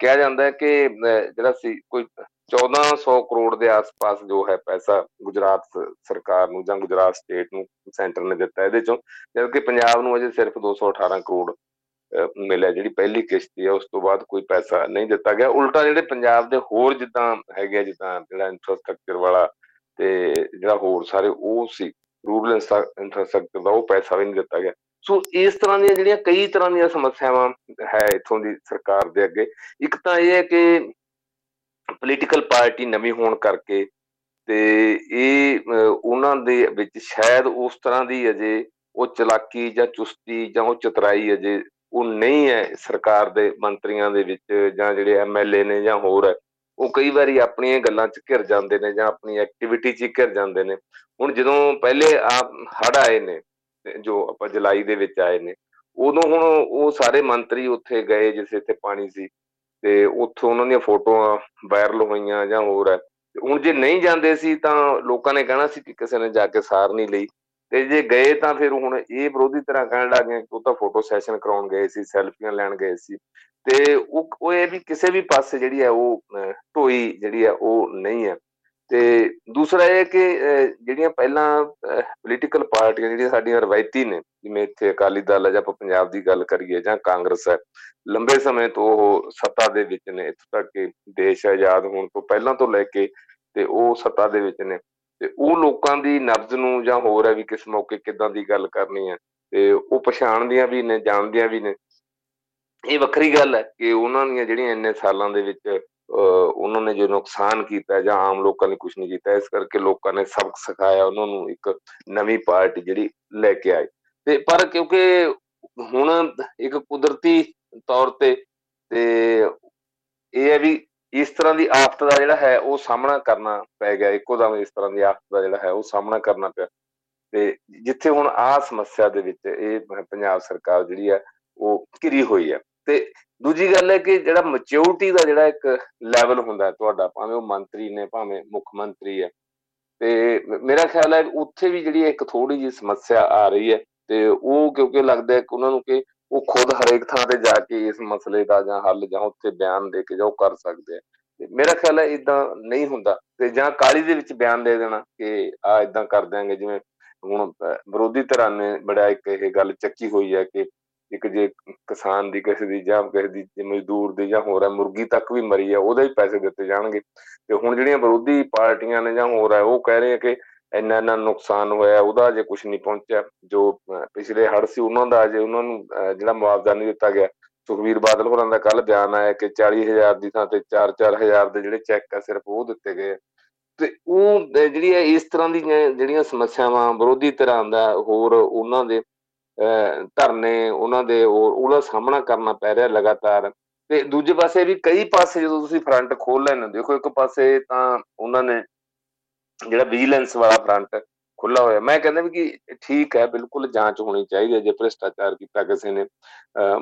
ਕਿਹਾ ਜਾਂਦਾ ਹੈ ਕਿ ਜਿਹੜਾ ਸੀ, ਕੋਈ 1400 ਕਰੋੜ ਦੇ ਆਸ-ਪਾਸ ਜੋ ਹੈ ਪੈਸਾ ਗੁਜਰਾਤ ਸਰਕਾਰ ਨੂੰ ਜਾਂ ਗੁਜਰਾਤ ਸਟੇਟ ਨੂੰ ਸੈਂਟਰ ਨੇ ਦਿੱਤਾ ਇਹਦੇ ਚੋਂ, ਜਦਕਿ ਪੰਜਾਬ ਨੂੰ ਅਜੇ ਸਿਰਫ 218 ਕਰੋੜ ਮਿਲਿਆ, ਜਿਹੜੀ ਪਹਿਲੀ ਕਿਸ਼ਤੀ ਹੈ, ਉਸ ਤੋਂ ਬਾਅਦ ਕੋਈ ਪੈਸਾ ਨਹੀਂ ਦਿੱਤਾ ਗਿਆ। ਉਲਟਾ ਜਿਹੜੇ ਪੰਜਾਬ ਦੇ ਹੋਰ ਜਿੱਦਾਂ ਹੈਗੇ ਜਿੱਦਾਂ ਜਿਹੜਾ ਇਨਫਰਾਸਟ੍ਰਕਚਰ ਵਾਲਾ ਤੇ ਜਿਹੜਾ ਹੋਰ ਸਾਰੇ, ਉਹ ਸੀ ਰੂਰਲ ਇਨਫਰਾਸਟ੍ਰਕਚਰ ਦਾ ਉਹ ਪੈਸਾ ਵੀ ਨਹੀਂ ਦਿੱਤਾ ਗਿਆ। ਸੋ ਇਸ ਤਰ੍ਹਾਂ ਦੀਆਂ ਜਿਹੜੀਆਂ ਕਈ ਤਰ੍ਹਾਂ ਦੀਆਂ ਸਮੱਸਿਆਵਾਂ ਹੈ ਇਥੋਂ ਦੀ ਸਰਕਾਰ ਦੇ ਅੱਗੇ। ਇੱਕ ਤਾਂ ਇਹ ਹੈ ਕਿ ਪੋਲੀਟੀਕਲ ਪਾਰਟੀ ਨਵੀਂ ਹੋਣ ਕਰਕੇ ਤੇ ਇਹ ਉਹਨਾਂ ਦੇ ਵਿੱਚ ਸ਼ਾਇਦ ਉਸ ਤਰ੍ਹਾਂ ਦੀ ਅਜੇ ਉਹ ਚਲਾਕੀ ਜਾਂ ਚੁਸਤੀ ਜਾਂ ਉਹ ਚਤਰਾਈ ਅਜੇ ਉਹ ਨਹੀਂ ਹੈ ਸਰਕਾਰ ਦੇ ਮੰਤਰੀਆਂ ਦੇ ਵਿੱਚ ਜਾਂ ਜਿਹੜੇ ਐਮਐਲਏ ਨੇ ਜਾਂ ਹੋਰ ਹੈ, ਉਹ ਕਈ ਵਾਰੀ ਆਪਣੀਆਂ ਗੱਲਾਂ 'ਚ ਘਿਰ ਜਾਂਦੇ ਨੇ ਜਾਂ ਆਪਣੀ ਐਕਟੀਵਿਟੀ 'ਚ ਘਿਰ ਜਾਂਦੇ ਨੇ। ਹੁਣ ਜਦੋਂ ਪਹਿਲੇ ਆ ਹੜ ਆਏ ਨੇ, ਜੋ ਆਪਾਂ ਜੁਲਾਈ ਦੇ ਵਿੱਚ ਆਏ ਨੇ, ਉਦੋਂ ਹੁਣ ਉਹ ਸਾਰੇ ਮੰਤਰੀ ਉੱਥੇ ਗਏ ਜਿਸ ਇੱਥੇ ਪਾਣੀ ਸੀ। ਤੇ ਉੱਥੋਂ ਉਹਨਾਂ ਦੀਆਂ ਫੋਟੋਆਂ ਵਾਇਰਲ ਹੋਈਆਂ ਜਾਂ ਹੋਰ ਹੈ। ਹੁਣ ਜੇ ਨਹੀਂ ਜਾਂਦੇ ਸੀ ਤਾਂ ਲੋਕਾਂ ਨੇ ਕਹਿਣਾ ਸੀ ਕਿ ਕਿਸੇ ਨੇ ਜਾ ਕੇ ਸਾਰ ਨਹੀਂ ਲਈ। ਤੇ ਜੇ ਗਏ ਤਾਂ ਫਿਰ ਹੁਣ ਇਹ ਵਿਰੋਧੀ ਤਰ੍ਹਾਂ ਕਹਿਣ ਲੱਗੇ ਕਿ ਉਹ ਤਾਂ ਫੋਟੋ ਸੈਸ਼ਨ ਕਰਾਉਣ ਗਏ ਸੀ ਸੈਲਫੀਆਂ ਲੈਣ ਗਏ ਸੀ। ਤੇ ਉਹ ਉਹ ਇਹ ਵੀ ਕਿਸੇ ਵੀ ਪਾਸੇ ਜਿਹੜੀ ਹੈ ਉਹ ਢੋਈ ਜਿਹੜੀ ਹੈ ਉਹ ਨਹੀਂ ਹੈ। ਤੇ ਦੂਸਰਾ ਇਹ ਕਿ ਜਿਹੜੀਆਂ ਪਹਿਲਾਂ ਪੋਲੀਟੀਕਲ ਪਾਰਟੀਆਂ ਜਿਹੜੀਆਂ ਸਾਡੀਆਂ ਰਵਾਇਤੀ ਨੇ, ਜਿਵੇਂ ਇੱਥੇ ਅਕਾਲੀ ਦਲ ਹੈ ਜਾਂ ਆਪਾਂ ਪੰਜਾਬ ਦੀ ਗੱਲ ਕਰੀਏ ਜਾਂ ਕਾਂਗਰਸ ਹੈ, ਲੰਬੇ ਸਮੇਂ ਤੋਂ ਉਹ ਸੱਤਾ ਦੇ ਵਿੱਚ ਨੇ, ਇੱਥੋਂ ਤੱਕ ਕਿ ਦੇਸ਼ ਆਜ਼ਾਦ ਹੋਣ ਤੋਂ ਪਹਿਲਾਂ ਤੋਂ ਲੈ ਕੇ ਤੇ ਉਹ ਸੱਤਾ ਦੇ ਵਿੱਚ ਨੇ। ਤੇ ਉਹ ਲੋਕਾਂ ਦੀ ਨਬਜ਼ ਨੂੰ ਜਾਂ ਹੋਰ ਹੈ ਵੀ ਕਿਸ ਮੌਕੇ ਕਿਦਾਂ ਦੀ ਗੱਲ ਕਰਨੀ ਹੈ, ਤੇ ਉਹ ਪਛਾਣਦੀਆਂ ਵੀ ਨੇ, ਜਾਣਦੀਆਂ ਵੀ ਨੇ। ਇਹ ਵੱਖਰੀ ਗੱਲ ਹੈ ਕਿ ਉਹਨਾਂ ਦੀਆਂ ਜਿਹੜੀਆਂ ਇੰਨੇ ਸਾਲਾਂ ਦੇ ਵਿੱਚ ਉਹਨਾਂ ਨੇ ਜੋ ਨੁਕਸਾਨ ਕੀਤਾ ਜਾਂ ਆਮ ਲੋਕਾਂ ਨੇ ਕੁਝ ਨਹੀਂ ਕੀਤਾ ਇਸ ਕਰਕੇ ਲੋਕਾਂ ਨੇ ਸਬਕ ਸਿਖਾਇਆ ਉਹਨਾਂ ਨੂੰ ਇੱਕ ਨਵੀਂ ਪਾਰਟੀ ਜਿਹੜੀ ਲੈ ਕੇ ਆਈ ਤੇ ਪਰ ਕਿਉਂਕਿ ਹੁਣ ਇੱਕ ਕੁਦਰਤੀ ਤੌਰ ਤੇ ਤੇ ਇਹ ਹੈ ਵੀ ਇਸ ਤਰ੍ਹਾਂ ਦੀ ਆਫਤ ਦਾ ਜਿਹੜਾ ਹੈ ਉਹ ਸਾਹਮਣਾ ਕਰਨਾ ਪੈ ਗਿਆ ਇੱਕੋ ਦਮ ਇਸ ਤਰ੍ਹਾਂ ਦੀ ਆਫਤ ਦਾ ਜਿਹੜਾ ਹੈ ਉਹ ਸਾਹਮਣਾ ਕਰਨਾ ਪਿਆ ਤੇ ਜਿੱਥੇ ਹੁਣ ਆ ਸਮੱਸਿਆ ਦੇ ਵਿੱਚ ਇਹ ਪੰਜਾਬ ਸਰਕਾਰ ਜਿਹੜੀ ਹੈ ਉਹ ਘਿਰੀ ਹੋਈ ਹੈ ਤੇ ਦੂਜੀ ਗੱਲ ਹੈ ਕਿ ਜਿਹੜਾ ਮੈਚਿਓਰਿਟੀ ਦਾ ਜਿਹੜਾ ਇੱਕ ਲੈਵਲ ਹੁੰਦਾ ਤੁਹਾਡਾ, ਭਾਵੇਂ ਉਹ ਮੰਤਰੀ ਨੇ, ਭਾਵੇਂ ਮੁੱਖ ਮੰਤਰੀ ਹੈ, ਤੇ ਮੇਰਾ ਖਿਆਲ ਹੈ ਉੱਥੇ ਵੀ ਜਿਹੜੀ ਇੱਕ ਥੋੜੀ ਜੀ ਸਮੱਸਿਆ ਆ ਰਹੀ ਹੈ ਤੇ ਉਹ ਕਿਉਂਕਿ ਲੱਗਦਾ ਹੈ ਕਿ ਉਹਨਾਂ ਨੂੰ ਕਿ ਉਹ ਖੁਦ ਹਰੇਕ ਥਾਂ ਤੇ ਜਾ ਕੇ ਇਸ ਮਸਲੇ ਦਾ ਜਾਂ ਹੱਲ ਜਾਂ ਉੱਥੇ ਬਿਆਨ ਦੇ ਕੇ ਜੋ ਕਰ ਸਕਦੇ ਆ ਤੇ ਮੇਰਾ ਖਿਆਲ ਹੈ ਇਦਾਂ ਨਹੀਂ ਹੁੰਦਾ ਤੇ ਜਾਂ ਕਾਲੀ ਦੇ ਵਿੱਚ ਬਿਆਨ ਦੇ ਦੇਣਾ ਕਿ ਆ ਇਦਾਂ ਕਰ ਦਿਆਂਗੇ, ਜਿਵੇਂ ਹੁਣ ਵਿਰੋਧੀ ਧਿਰਾਂ ਨੇ ਬੜਾ ਇੱਕ ਇਹ ਗੱਲ ਚੱਕੀ ਹੋਈ ਹੈ ਕਿ ਇੱਕ ਜੇ ਕਿਸਾਨ ਦੀ ਕਿਸੇ ਦੀ ਜਾਂ ਕਿਸੇ ਦੀ ਮਜ਼ਦੂਰ ਦੀ ਜਾਂ ਹੋਰ ਹੈ, ਮੁਰਗੀ ਤੱਕ ਵੀ ਮਰੀ ਆ ਉਹਦੇ ਹੀ ਪੈਸੇ ਦਿੱਤੇ ਜਾਣਗੇ। ਤੇ ਹੁਣ ਜਿਹੜੀਆਂ ਵਿਰੋਧੀ ਪਾਰਟੀਆਂ ਨੇ ਜਾਂ ਹੋਰ ਹੈ, ਉਹ ਕਹਿ ਰਹੇ ਆ ਕਿ ਇੰਨਾ ਇੰਨਾ ਨੁਕਸਾਨ ਹੋਇਆ, ਉਹਦਾ ਅਜੇ ਕੁਝ ਨਹੀਂ ਪਹੁੰਚਿਆ। ਜੋ ਪਿਛਲੇ ਹੜ ਸੀ, ਉਹਨਾਂ ਦਾ ਅਜੇ ਉਹਨਾਂ ਨੂੰ ਜਿਹੜਾ ਮੁਆਵਜ਼ਾ ਨਹੀਂ ਦਿੱਤਾ ਗਿਆ। ਸੁਖਵੀਰ ਬਾਦਲ ਹੋਰਾਂ ਦਾ ਕੱਲ ਬਿਆਨ ਆਇਆ ਕਿ 40000 ਦੀ ਥਾਂ ਤੇ 4-4000 ਦੇ ਜਿਹੜੇ ਚੈੱਕ ਆ, ਸਿਰਫ ਉਹ ਦਿੱਤੇ ਗਏ ਤੇ ਉਹ ਜਿਹੜੀ ਹੈ, ਇਸ ਤਰ੍ਹਾਂ ਦੀਆਂ ਜਿਹੜੀਆਂ ਸਮੱਸਿਆਵਾਂ ਵਿਰੋਧੀ ਤਰ੍ਹਾਂ ਦਾ, ਹੋਰ ਉਹਨਾਂ ਦੇ ਧਰਨੇ ਉਹਨਾਂ ਦੇ ਉਹਦਾ ਸਾਹਮਣਾ ਕਰਨਾ ਪੈ ਰਿਹਾ ਲਗਾਤਾਰ। ਤੇ ਦੂਜੇ ਪਾਸੇ ਵੀ ਕਈ ਪਾਸੇ ਜਦੋਂ ਤੁਸੀਂ ਫਰੰਟ ਖੋਲ ਲੈਣੇ ਦੇਖੋ ਇੱਕ ਪਾਸੇ ਤਾਂ ਉਹਨਾਂ ਨੇ ਜਿਹੜਾ ਵਿਜੀਲੈਂਸ ਵਾਲਾ ਫਰੰਟ ਖੁੱਲਾ ਹੋਇਆ। ਮੈਂ ਕਹਿੰਦਾ ਵੀ ਕਿ ਠੀਕ ਹੈ, ਬਿਲਕੁਲ ਜਾਂਚ ਹੋਣੀ ਚਾਹੀਦੀ ਹੈ ਜੇ ਭ੍ਰਿਸ਼ਟਾਚਾਰ ਕੀਤਾ ਕਿਸੇ ਨੇ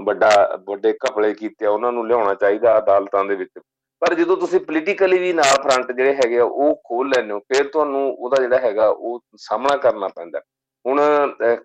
ਵੱਡਾ, ਵੱਡੇ ਘਪਲੇ ਕੀਤੇ ਉਹਨਾਂ ਨੂੰ ਲਿਆਉਣਾ ਚਾਹੀਦਾ ਅਦਾਲਤਾਂ ਦੇ ਵਿੱਚ। ਪਰ ਜਦੋਂ ਤੁਸੀਂ ਪੋਲੀਟੀਕਲੀ ਵੀ ਨਾਲ ਫਰੰਟ ਜਿਹੜੇ ਹੈਗੇ ਉਹ ਖੋਲ ਲੈਣੇ ਹੋ, ਫਿਰ ਤੁਹਾਨੂੰ ਉਹਦਾ ਜਿਹੜਾ ਹੈਗਾ, ਉਹ ਸਾਹਮਣਾ ਕਰਨਾ ਪੈਂਦਾ। ਹੁਣ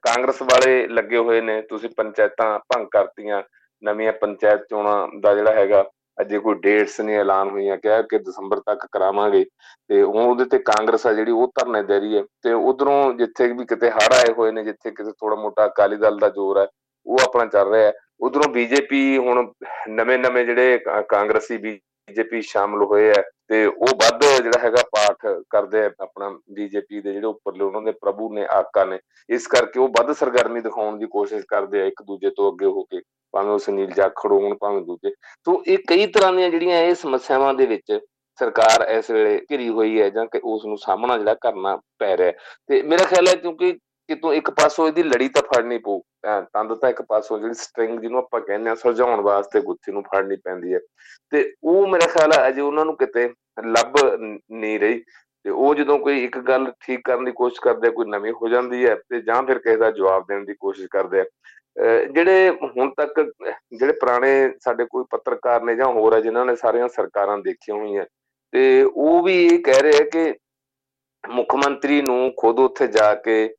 ਕਾਂਗਰਸ ਵਾਲੇ ਲੱਗੇ ਹੋਏ ਨੇ, ਤੁਸੀਂ ਪੰਚਾਇਤਾਂ ਭੰਗ ਕਰਤੀਆਂ, ਨਵੀਆਂ ਪੰਚਾਇਤ ਚੋਣਾਂ ਦਾ ਜਿਹੜਾ ਹੈਗਾ, ਅਜੇ ਕੋਈ ਡੇਟਸ ਨਹੀਂ ਐਲਾਨ ਹੋਈਆਂ, ਕਿਹਾ ਕਿ ਦਸੰਬਰ ਤੱਕ ਕਰਾਵਾਂਗੇ। ਤੇ ਹੁਣ ਉਹਦੇ ਤੇ ਕਾਂਗਰਸ ਆ ਜਿਹੜੀ, ਉਹ ਧਰਨੇ ਦੇ ਰਹੀ ਹੈ। ਤੇ ਉਧਰੋਂ ਜਿੱਥੇ ਵੀ ਕਿਤੇ ਹੜ ਆਏ ਹੋਏ ਨੇ, ਜਿੱਥੇ ਕਿਤੇ ਥੋੜਾ ਮੋਟਾ ਅਕਾਲੀ ਦਲ ਦਾ ਜ਼ੋਰ ਹੈ, ਉਹ ਆਪਣਾ ਚੱਲ ਰਿਹਾ ਹੈ। ਉਧਰੋਂ ਬੀਜੇਪੀ ਹੁਣ ਨਵੇਂ-ਨਵੇਂ ਜਿਹੜੇ ਕਾਂਗਰਸੀ ਬੀਜੇਪੀ ਸ਼ਾਮਲ ਹੋਏ ਆ ਤੇ ਉਹ ਵੱਧ ਜਿਹੜਾ ਹੈਗਾ ਪਾਠ ਕਰਦੇ ਆ ਆਪਣਾ ਬੀਜੇਪੀ ਦੇ ਜਿਹੜੇ ਉੱਪਰਲੇ ਉਹਨਾਂ ਦੇ ਪ੍ਰਭੂ ਨੇ, ਆਕਾ ਨੇ। ਇਸ ਕਰਕੇ ਉਹ ਵੱਧ ਸਰਗਰਮੀ ਦਿਖਾਉਣ ਦੀ ਕੋਸ਼ਿਸ਼ ਕਰਦੇ ਆ, ਇੱਕ ਦੂਜੇ ਤੋਂ ਅੱਗੇ ਹੋ ਕੇ, ਭਾਵੇਂ ਉਹ ਸੁਨੀਲ ਜਾਖੜ ਹੋਣ, ਭਾਵੇਂ ਦੂਜੇ। ਤੋਂ ਇਹ ਕਈ ਤਰ੍ਹਾਂ ਦੀਆਂ ਜਿਹੜੀਆਂ ਇਹ ਸਮੱਸਿਆਵਾਂ ਦੇ ਵਿੱਚ ਸਰਕਾਰ ਇਸ ਵੇਲੇ ਘਿਰੀ ਹੋਈ ਹੈ ਜਾਂ ਕਿ ਉਸ ਨੂੰ ਸਾਹਮਣਾ ਜਿਹੜਾ ਕਰਨਾ ਪੈ ਰਿਹਾ ਤੇ ਮੇਰਾ ਖਿਆਲ ਹੈ ਕਿਉਂਕਿ ਕਿਤੋਂ ਇੱਕ ਪਾਸੋਂ ਇਹਦੀ ਲੜੀ ਤਾਂ ਫੜਨੀ ਪਊ ਤੰਦ ਤਾਂ ਇੱਕ ਪਾਸੋਂ ਜਿਹੜੀ ਸਟ੍ਰਿੰਗ ਜਿਹਨੂੰ ਆਪਾਂ ਕਹਿੰਦੇ ਆ ਸੁਲਝਾਉਣ ਵਾਸਤੇ ਗੁੱਥੀ ਨੂੰ ਫੜਨੀ ਪੈਂਦੀ ਹੈ। ਤੇ ਉਹ ਮੇਰਾ ਖਿਆਲ ਹੈ ਅਜੇ ਉਹਨਾਂ ਨੂੰ ਕਿਤੇ ਲੱਭ ਨਹੀਂ ਰਹੀ। ਤੇ ਉਹ ਜਦੋਂ ਕੋਈ ਇੱਕ ਗੱਲ ਠੀਕ ਕਰਨ ਦੀ ਕੋਸ਼ਿਸ਼ ਕਰਦੇ ਕੋਈ ਨਵੀਂ ਹੋ ਜਾਂਦੀ ਹੈ ਤੇ ਜਾਂ ਫਿਰ ਕਿਸੇ ਦਾ ਜਵਾਬ ਦੇਣ ਦੀ ਕੋਸ਼ਿਸ਼ ਕਰਦੇ ਆ। ਜਿਹੜੇ ਹੁਣ ਤੱਕ, ਜਿਹੜੇ ਪੁਰਾਣੇ ਸਾਡੇ ਕੋਈ ਪੱਤਰਕਾਰ ਨੇ ਜਾਂ ਹੋਰ ਹੈ ਜਿਨ੍ਹਾਂ ਨੇ ਸਾਰੀਆਂ ਸਰਕਾਰਾਂ ਦੇਖੀਆਂ ਹੋਈਆਂ, ਤੇ ਉਹ ਵੀ ਇਹ ਕਹਿ ਰਹੇ ਕਿ ਮੁੱਖ ਮੰਤਰੀ ਨੂੰ ਖੁਦ ਉੱਥੇ ਜਾ ਕੇ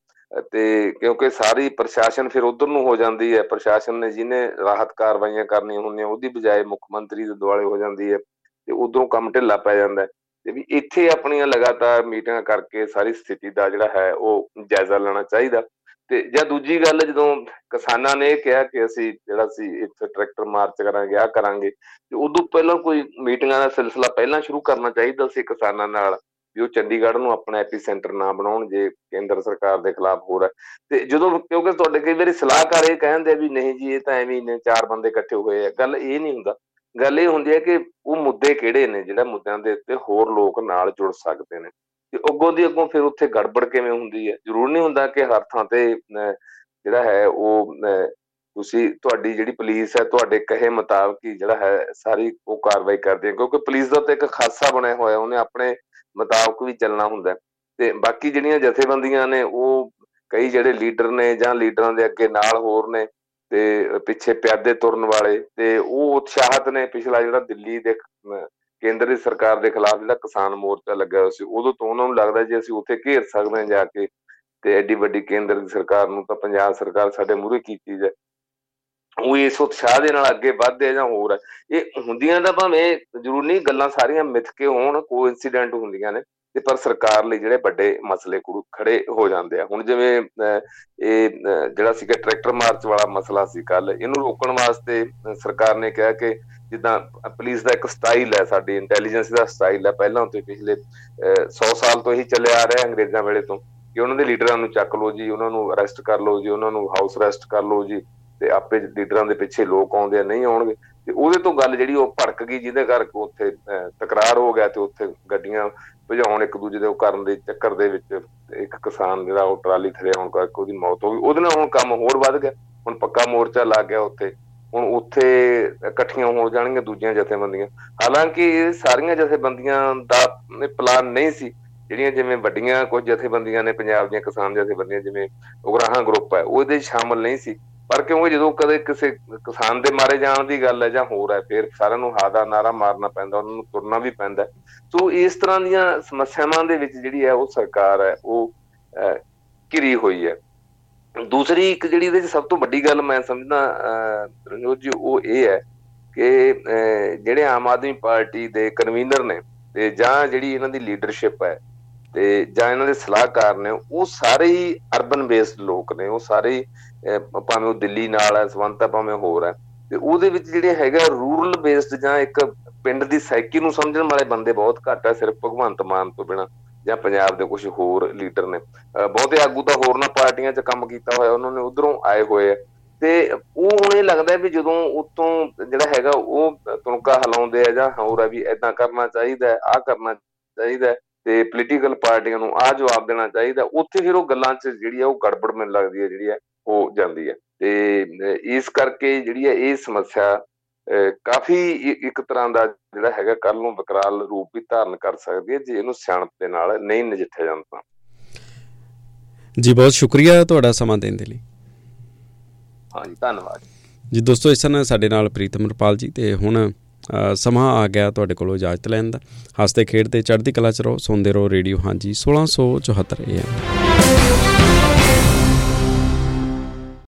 ਤੇ ਕਿਉਂਕਿ ਸਾਰੀ ਪ੍ਰਸ਼ਾਸਨ ਫਿਰ ਉਧਰ ਨੂੰ ਹੋ ਜਾਂਦੀ ਹੈ। ਪ੍ਰਸ਼ਾਸਨ ਨੇ ਜਿਹਨੇ ਰਾਹਤ ਕਾਰਵਾਈਆਂ ਕਰਨੀਆਂ ਹੁੰਦੀਆਂ, ਉਹਦੀ ਬਜਾਏ ਮੁੱਖ ਮੰਤਰੀ ਦੇ ਦੁਆਲੇ ਹੋ ਜਾਂਦੀ ਹੈ ਤੇ ਉਧਰੋਂ ਕੰਮ ਢਿੱਲਾ ਪੈ ਜਾਂਦਾ ਤੇ ਵੀ ਇੱਥੇ ਆਪਣੀਆਂ ਲਗਾਤਾਰ ਮੀਟਿੰਗਾਂ ਕਰਕੇ ਸਾਰੀ ਸਥਿਤੀ ਦਾ ਜਿਹੜਾ ਹੈ ਉਹ ਜਾਇਜ਼ਾ ਲੈਣਾ ਚਾਹੀਦਾ। ਤੇ ਜਾਂ ਦੂਜੀ ਗੱਲ, ਜਦੋਂ ਕਿਸਾਨਾਂ ਨੇ ਕਿਹਾ ਕਿ ਅਸੀਂ ਜਿਹੜਾ ਸੀ ਇੱਥੇ ਟਰੈਕਟਰ ਮਾਰਚ ਕਰਾਂਗੇ ਆ ਕਰਾਂਗੇ, ਤੇ ਉਦੋਂ ਪਹਿਲਾਂ ਕੋਈ ਮੀਟਿੰਗਾਂ ਦਾ ਸਿਲਸਿਲਾ ਪਹਿਲਾਂ ਸ਼ੁਰੂ ਕਰਨਾ ਚਾਹੀਦਾ ਸੀ ਕਿਸਾਨਾਂ ਨਾਲ? ਵੀ ਉਹ ਚੰਡੀਗੜ੍ਹ ਨੂੰ ਆਪਣਾ ਐਪੀਸੈਂਟਰ ਨਾ ਬਣਾਉਣ ਜੇ ਕੇਂਦਰ ਸਰਕਾਰ ਦੇ ਖਿਲਾਫ ਹੋ ਰਿਹਾ ਤੇ ਜਦੋਂ ਕਿਉਂਕਿ ਤੁਹਾਡੇ ਕਈ ਵਾਰੀ ਸਲਾਹਕਾਰ ਇਹ ਕਹਿੰਦੇ ਵੀ ਨਹੀਂ ਜੀ, ਇਹ ਤਾਂ ਐਵੇਂ ਹੀ ਨੇ, ਚਾਰ ਬੰਦੇ ਇਕੱਠੇ ਹੋਏ ਆ। ਗੱਲ ਇਹ ਨਹੀਂ ਹੁੰਦਾ। ਗੱਲ ਇਹ ਹੁੰਦੀ ਹੈ ਕਿ ਉਹ ਮੁੱਦੇ ਕਿਹੜੇ ਨੇ ਜਿਹੜਾ ਮੁੱਦਿਆਂ ਦੇ ਉੱਤੇ ਹੋਰ ਲੋਕ ਨਾਲ ਜੁੜ ਸਕਦੇ ਨੇ। ਤੇ ਅੱਗੋਂ ਦੀ ਅੱਗੋਂ ਫਿਰ ਉੱਥੇ ਗੜਬੜ ਕਿਵੇਂ ਹੁੰਦੀ ਹੈ? ਜ਼ਰੂਰ ਨਹੀਂ ਹੁੰਦਾ ਕਿ ਹਰ ਥਾਂ ਤੇ ਜਿਹੜਾ ਹੈ ਉਹ ਤੁਸੀਂ ਤੁਹਾਡੀ ਜਿਹੜੀ ਪੁਲਿਸ ਹੈ, ਤੁਹਾਡੇ ਕਹੇ ਮੁਤਾਬਕ ਹੀ ਜਿਹੜਾ ਹੈ ਸਾਰੀ ਉਹ ਕਾਰਵਾਈ ਕਰਦੀ ਹੈ। ਕਿਉਂਕਿ ਪੁਲਿਸ ਦਾ ਤਾਂ ਇੱਕ ਖਾਸਾ ਬਣਿਆ ਹੋਇਆ, ਉਹਨੇ ਆਪਣੇ ਮੁਤਾਬਕ ਵੀ ਚੱਲਣਾ ਹੁੰਦਾ ਤੇ ਬਾਕੀ ਜਿਹੜੀਆਂ ਜਥੇਬੰਦੀਆਂ ਨੇ, ਉਹ ਕਈ ਜਿਹੜੇ ਲੀਡਰ ਨੇ ਜਾਂ ਲੀਡਰਾਂ ਦੇ ਅੱਗੇ ਨਾਲ ਹੋਰ ਨੇ ਤੇ ਪਿੱਛੇ ਪਿਆਦੇ ਤੁਰਨ ਵਾਲੇ ਤੇ ਉਹ ਉਤਸ਼ਾਹਤ ਨੇ। ਪਿਛਲਾ ਜਿਹੜਾ ਦਿੱਲੀ ਦੇ ਕੇਂਦਰ ਦੀ ਸਰਕਾਰ ਦੇ ਖਿਲਾਫ ਜਿਹੜਾ ਕਿਸਾਨ ਮੋਰਚਾ ਲੱਗਾ ਹੋਇਆ ਸੀ, ਉਦੋਂ ਤੋਂ ਉਹਨਾਂ ਨੂੰ ਲੱਗਦਾ ਜੇ ਅਸੀਂ ਉੱਥੇ ਘੇਰ ਸਕਦੇ ਹਾਂ ਜਾ ਕੇ ਤੇ ਐਡੀ ਵੱਡੀ ਕੇਂਦਰ ਦੀ ਸਰਕਾਰ ਨੂੰ, ਤਾਂ ਪੰਜਾਬ ਸਰਕਾਰ ਸਾਡੇ ਮੂਹਰੇ ਕੀ ਚੀਜ਼ ਹੈ? ਉਹ ਇਸ ਉਤਸ਼ਾਹ ਦੇ ਨਾਲ ਅੱਗੇ ਵਧਦੇ ਜਾਂ ਹੋਰ ਇਹ ਹੁੰਦੀਆਂ ਤਾਂ ਭਾਵੇਂ ਜ਼ਰੂਰ ਨਹੀਂ, ਗੱਲਾਂ ਸਾਰੀਆਂ ਮਿੱਥ ਕੇ ਹੋਣ ਕੋਈ ਇਨਸੀਡੈਂਟ ਹੁੰਦੀਆਂ ਨੇ, ਤੇ ਪਰ ਸਰਕਾਰ ਲਈ ਜਿਹੜੇ ਵੱਡੇ ਮਸਲੇ ਖੜੇ ਹੋ ਜਾਂਦੇ ਆ। ਹੁਣ ਜਿਵੇਂ ਇਹ ਜਿਹੜਾ ਸੀਗਾ ਟਰੈਕਟਰ ਮਾਰਚ ਵਾਲਾ ਮਸਲਾ ਸੀ ਕੱਲ ਇਹਨੂੰ ਰੋਕਣ ਵਾਸਤੇ ਸਰਕਾਰ ਨੇ ਕਿਹਾ ਕਿ ਜਿੱਦਾਂ ਪੁਲਿਸ ਦਾ ਇੱਕ ਸਟਾਈਲ ਹੈ ਸਾਡੀ ਇੰਟੈਲੀਜੈਂਸ ਦਾ ਸਟਾਈਲ ਹੈ, ਪਹਿਲਾਂ ਤੋਂ ਪਿਛਲੇ 100 ਸਾਲ ਤੋਂ ਹੀ ਚੱਲਿਆ ਆ ਰਿਹਾ ਅੰਗਰੇਜ਼ਾਂ ਵੇਲੇ ਤੋਂ ਕਿ ਉਹਨਾਂ ਦੇ ਲੀਡਰਾਂ ਨੂੰ ਚੱਕ ਲਓ ਜੀ, ਉਹਨਾਂ ਨੂੰ ਅਰੈਸਟ ਕਰ ਲਓ ਜੀ, ਉਹਨਾਂ ਨੂੰ ਹਾਊਸ ਅਰੈਸਟ ਕਰ ਲਓ ਜੀ। ਤੇ ਆਪੇ ਲੀਡਰਾਂ ਦੇ ਪਿੱਛੇ ਲੋਕ ਆਉਂਦੇ ਆ, ਨਹੀਂ ਆਉਣਗੇ। ਤੇ ਉਹਦੇ ਤੋਂ ਗੱਲ ਜਿਹੜੀ ਉਹ ਭੜਕ ਗਈ, ਜਿਹਦੇ ਕਰਕੇ ਉੱਥੇ ਤਕਰਾਰ ਹੋ ਗਿਆ ਤੇ ਉੱਥੇ ਗੱਡੀਆਂ ਭਜਾਉਣ ਇੱਕ ਦੂਜੇ ਦੇ ਉਹ ਕਰਨ ਦੇ ਚੱਕਰ ਦੇ ਵਿੱਚ ਇੱਕ ਕਿਸਾਨ ਜਿਹੜਾ ਉਹ ਟਰਾਲੀ ਥਲੇ ਆਉਣ ਕਰਕੇ ਉਹਦੀ ਮੌਤ ਹੋ ਗਈ। ਉਹਦੇ ਨਾਲ ਹੁਣ ਕੰਮ ਹੋਰ ਵੱਧ ਗਿਆ। ਹੁਣ ਪੱਕਾ ਮੋਰਚਾ ਲੱਗ ਗਿਆ ਉੱਥੇ। ਹੁਣ ਉੱਥੇ ਇਕੱਠੀਆਂ ਹੋ ਜਾਣਗੀਆਂ ਦੂਜੀਆਂ ਜਥੇਬੰਦੀਆਂ। ਹਾਲਾਂਕਿ ਇਹ ਸਾਰੀਆਂ ਜਥੇਬੰਦੀਆਂ ਦਾ ਪਲਾਨ ਨਹੀਂ ਸੀ। ਜਿਹੜੀਆਂ ਜਿਵੇਂ ਵੱਡੀਆਂ ਕੁਝ ਜਥੇਬੰਦੀਆਂ ਨੇ, ਪੰਜਾਬ ਦੀਆਂ ਕਿਸਾਨ ਜਥੇਬੰਦੀਆਂ, ਜਿਵੇਂ ਉਗਰਾਹਾਂ ਗਰੁੱਪ ਹੈ, ਉਹਦੇ ਸ਼ਾਮਲ ਨਹੀਂ ਸੀ। ਪਰ ਕਿਉਂਕਿ ਜਦੋਂ ਕਦੇ ਕਿਸੇ ਕਿਸਾਨ ਦੇ ਮਾਰੇ ਜਾਣ ਦੀ ਗੱਲ ਹੈ ਜਾਂ ਹੋਰ ਹੈ, ਫਿਰ ਸਾਰਿਆਂ ਨੂੰ ਹਾਦਾ ਨਾਰਾ ਮਾਰਨਾ ਪੈਂਦਾ, ਉਹਨਾਂ ਨੂੰ ਤੁਰਨਾ ਵੀ ਪੈਂਦਾ ਸੋ ਇਸ ਤਰ੍ਹਾਂ ਦੀਆਂ ਸਮੱਸਿਆਵਾਂ ਦੇ ਵਿੱਚ ਜਿਹੜੀ ਹੈ ਉਹ ਸਰਕਾਰ ਹੈ, ਉਹ ਘਿਰੀ ਹੋਈ ਹੈ। ਦੂਸਰੀ ਇੱਕ ਜਿਹੜੀ ਇਹਦੇ ਵਿੱਚ ਸਭ ਤੋਂ ਵੱਡੀ ਗੱਲ ਮੈਂ ਸਮਝਦਾ ਰਣਜੋਤ ਜੀ, ਉਹ ਇਹ ਹੈ ਕਿ ਜਿਹੜੇ ਆਮ ਆਦਮੀ ਪਾਰਟੀ ਦੇ ਕਨਵੀਨਰ ਨੇ ਤੇ ਜਾਂ ਜਿਹੜੀ ਇਹਨਾਂ ਦੀ ਲੀਡਰਸ਼ਿਪ ਹੈ ਤੇ ਜਾਂ ਇਹਨਾਂ ਦੇ ਸਲਾਹਕਾਰ ਨੇ, ਉਹ ਸਾਰੇ ਹੀ ਅਰਬਨ ਬੇਸਡ ਲੋਕ ਨੇ, ਉਹ ਸਾਰੇ ਭਾਵੇਂ ਉਹ ਦਿੱਲੀ ਨਾਲ ਹੈ ਸਬੰਧਤਾ ਭਾਵੇਂ ਹੋਰ ਹੈ। ਤੇ ਉਹਦੇ ਵਿੱਚ ਜਿਹੜੇ ਹੈਗਾ ਰੂਰਲ ਬੇਸਡ ਜਾਂ ਇੱਕ ਪਿੰਡ ਦੀ ਸਾਈਕੀ ਨੂੰ ਸਮਝਣ ਵਾਲੇ ਬੰਦੇ ਬਹੁਤ ਘੱਟ ਆ ਸਿਰਫ ਭਗਵੰਤ ਮਾਨ ਤੋਂ ਬਿਨਾ ਜਾਂ ਪੰਜਾਬ ਦੇ ਕੁਝ ਹੋਰ ਲੀਡਰ ਨੇ। ਬਹੁਤੇ ਆਗੂ ਤਾਂ ਹੋਰਨਾਂ ਪਾਰਟੀਆਂ 'ਚ ਕੰਮ ਕੀਤਾ ਹੋਇਆ, ਉਹਨਾਂ ਨੇ ਉਧਰੋਂ ਆਏ ਹੋਏ ਆ ਤੇ ਉਹ ਹੁਣ ਇਹ ਲੱਗਦਾ ਵੀ ਜਦੋਂ ਉਤੋਂ ਜਿਹੜਾ ਹੈਗਾ ਉਹ ਤੁਣਕਾ ਹਲਾਉਂਦੇ ਆ ਜਾਂ ਹੋਰ ਆ ਵੀ ਇਦਾਂ ਕਰਨਾ ਚਾਹੀਦਾ ਆ ਕਰਨਾ ਚਾਹੀਦਾ ਤੇ ਪੋਲੀਟੀਕਲ ਪਾਰਟੀਆਂ ਨੂੰ ਆ ਜਵਾਬ ਦੇਣਾ ਚਾਹੀਦਾ ਉੱਥੇ ਫਿਰ ਉਹ ਗੱਲਾਂ 'ਚ ਜਿਹੜੀ ਆ ਉਹ ਗੜਬੜ ਮੈਨੂੰ ਲੱਗਦੀ ਹੈ, ਜਿਹੜੀ ਹੈ ਹੋ ਜਾਂਦੀ ਹੈ। ਤੇ ਇਸ ਕਰਕੇ ਜਿਹੜੀ ਹੈ ਇਹ ਸਮੱਸਿਆ ਕਾਫੀ ਇੱਕ ਤਰ੍ਹਾਂ ਦਾ ਜਿਹੜਾ ਹੈਗਾ ਕੱਲ ਨੂੰ ਵਿਕਰਾਲ ਰੂਪ ਵੀ ਧਾਰਨ ਕਰ ਸਕਦੀ ਹੈ ਜੇ ਇਹਨੂੰ ਸਿਆਣਪ ਦੇ ਨਾਲ ਨਹੀਂ ਨਜਿੱਠਿਆ ਜਾਂਦਾ ਜੀ ਬਹੁਤ ਸ਼ੁਕਰੀਆ ਤੁਹਾਡਾ ਸਮਾਂ ਦੇਣ ਦੇ ਲਈ। ਹਾਂਜੀ ਧੰਨਵਾਦ। ਜੀ ਦੋਸਤੋ ਇਸ ਨਾਲ ਸਾਡੇ ਨਾਲ ਪ੍ਰੀਤਮ ਰਪਾਲ ਜੀ ਤੇ ਹੁਣ ਸਮਾਂ ਆ ਗਿਆ ਤੁਹਾਡੇ ਕੋਲੋਂ ਇਜਾਜ਼ਤ ਲੈਣ ਦਾ। ਹੱਸਦੇ ਖੇਡਦੇ ਚੜ੍ਹਦੀ ਕਲਾ ਚ ਰਹੋ ਸੁਣਦੇ ਰਹੋ ਰੇਡੀਓ। ਹਾਂਜੀ 1674 AM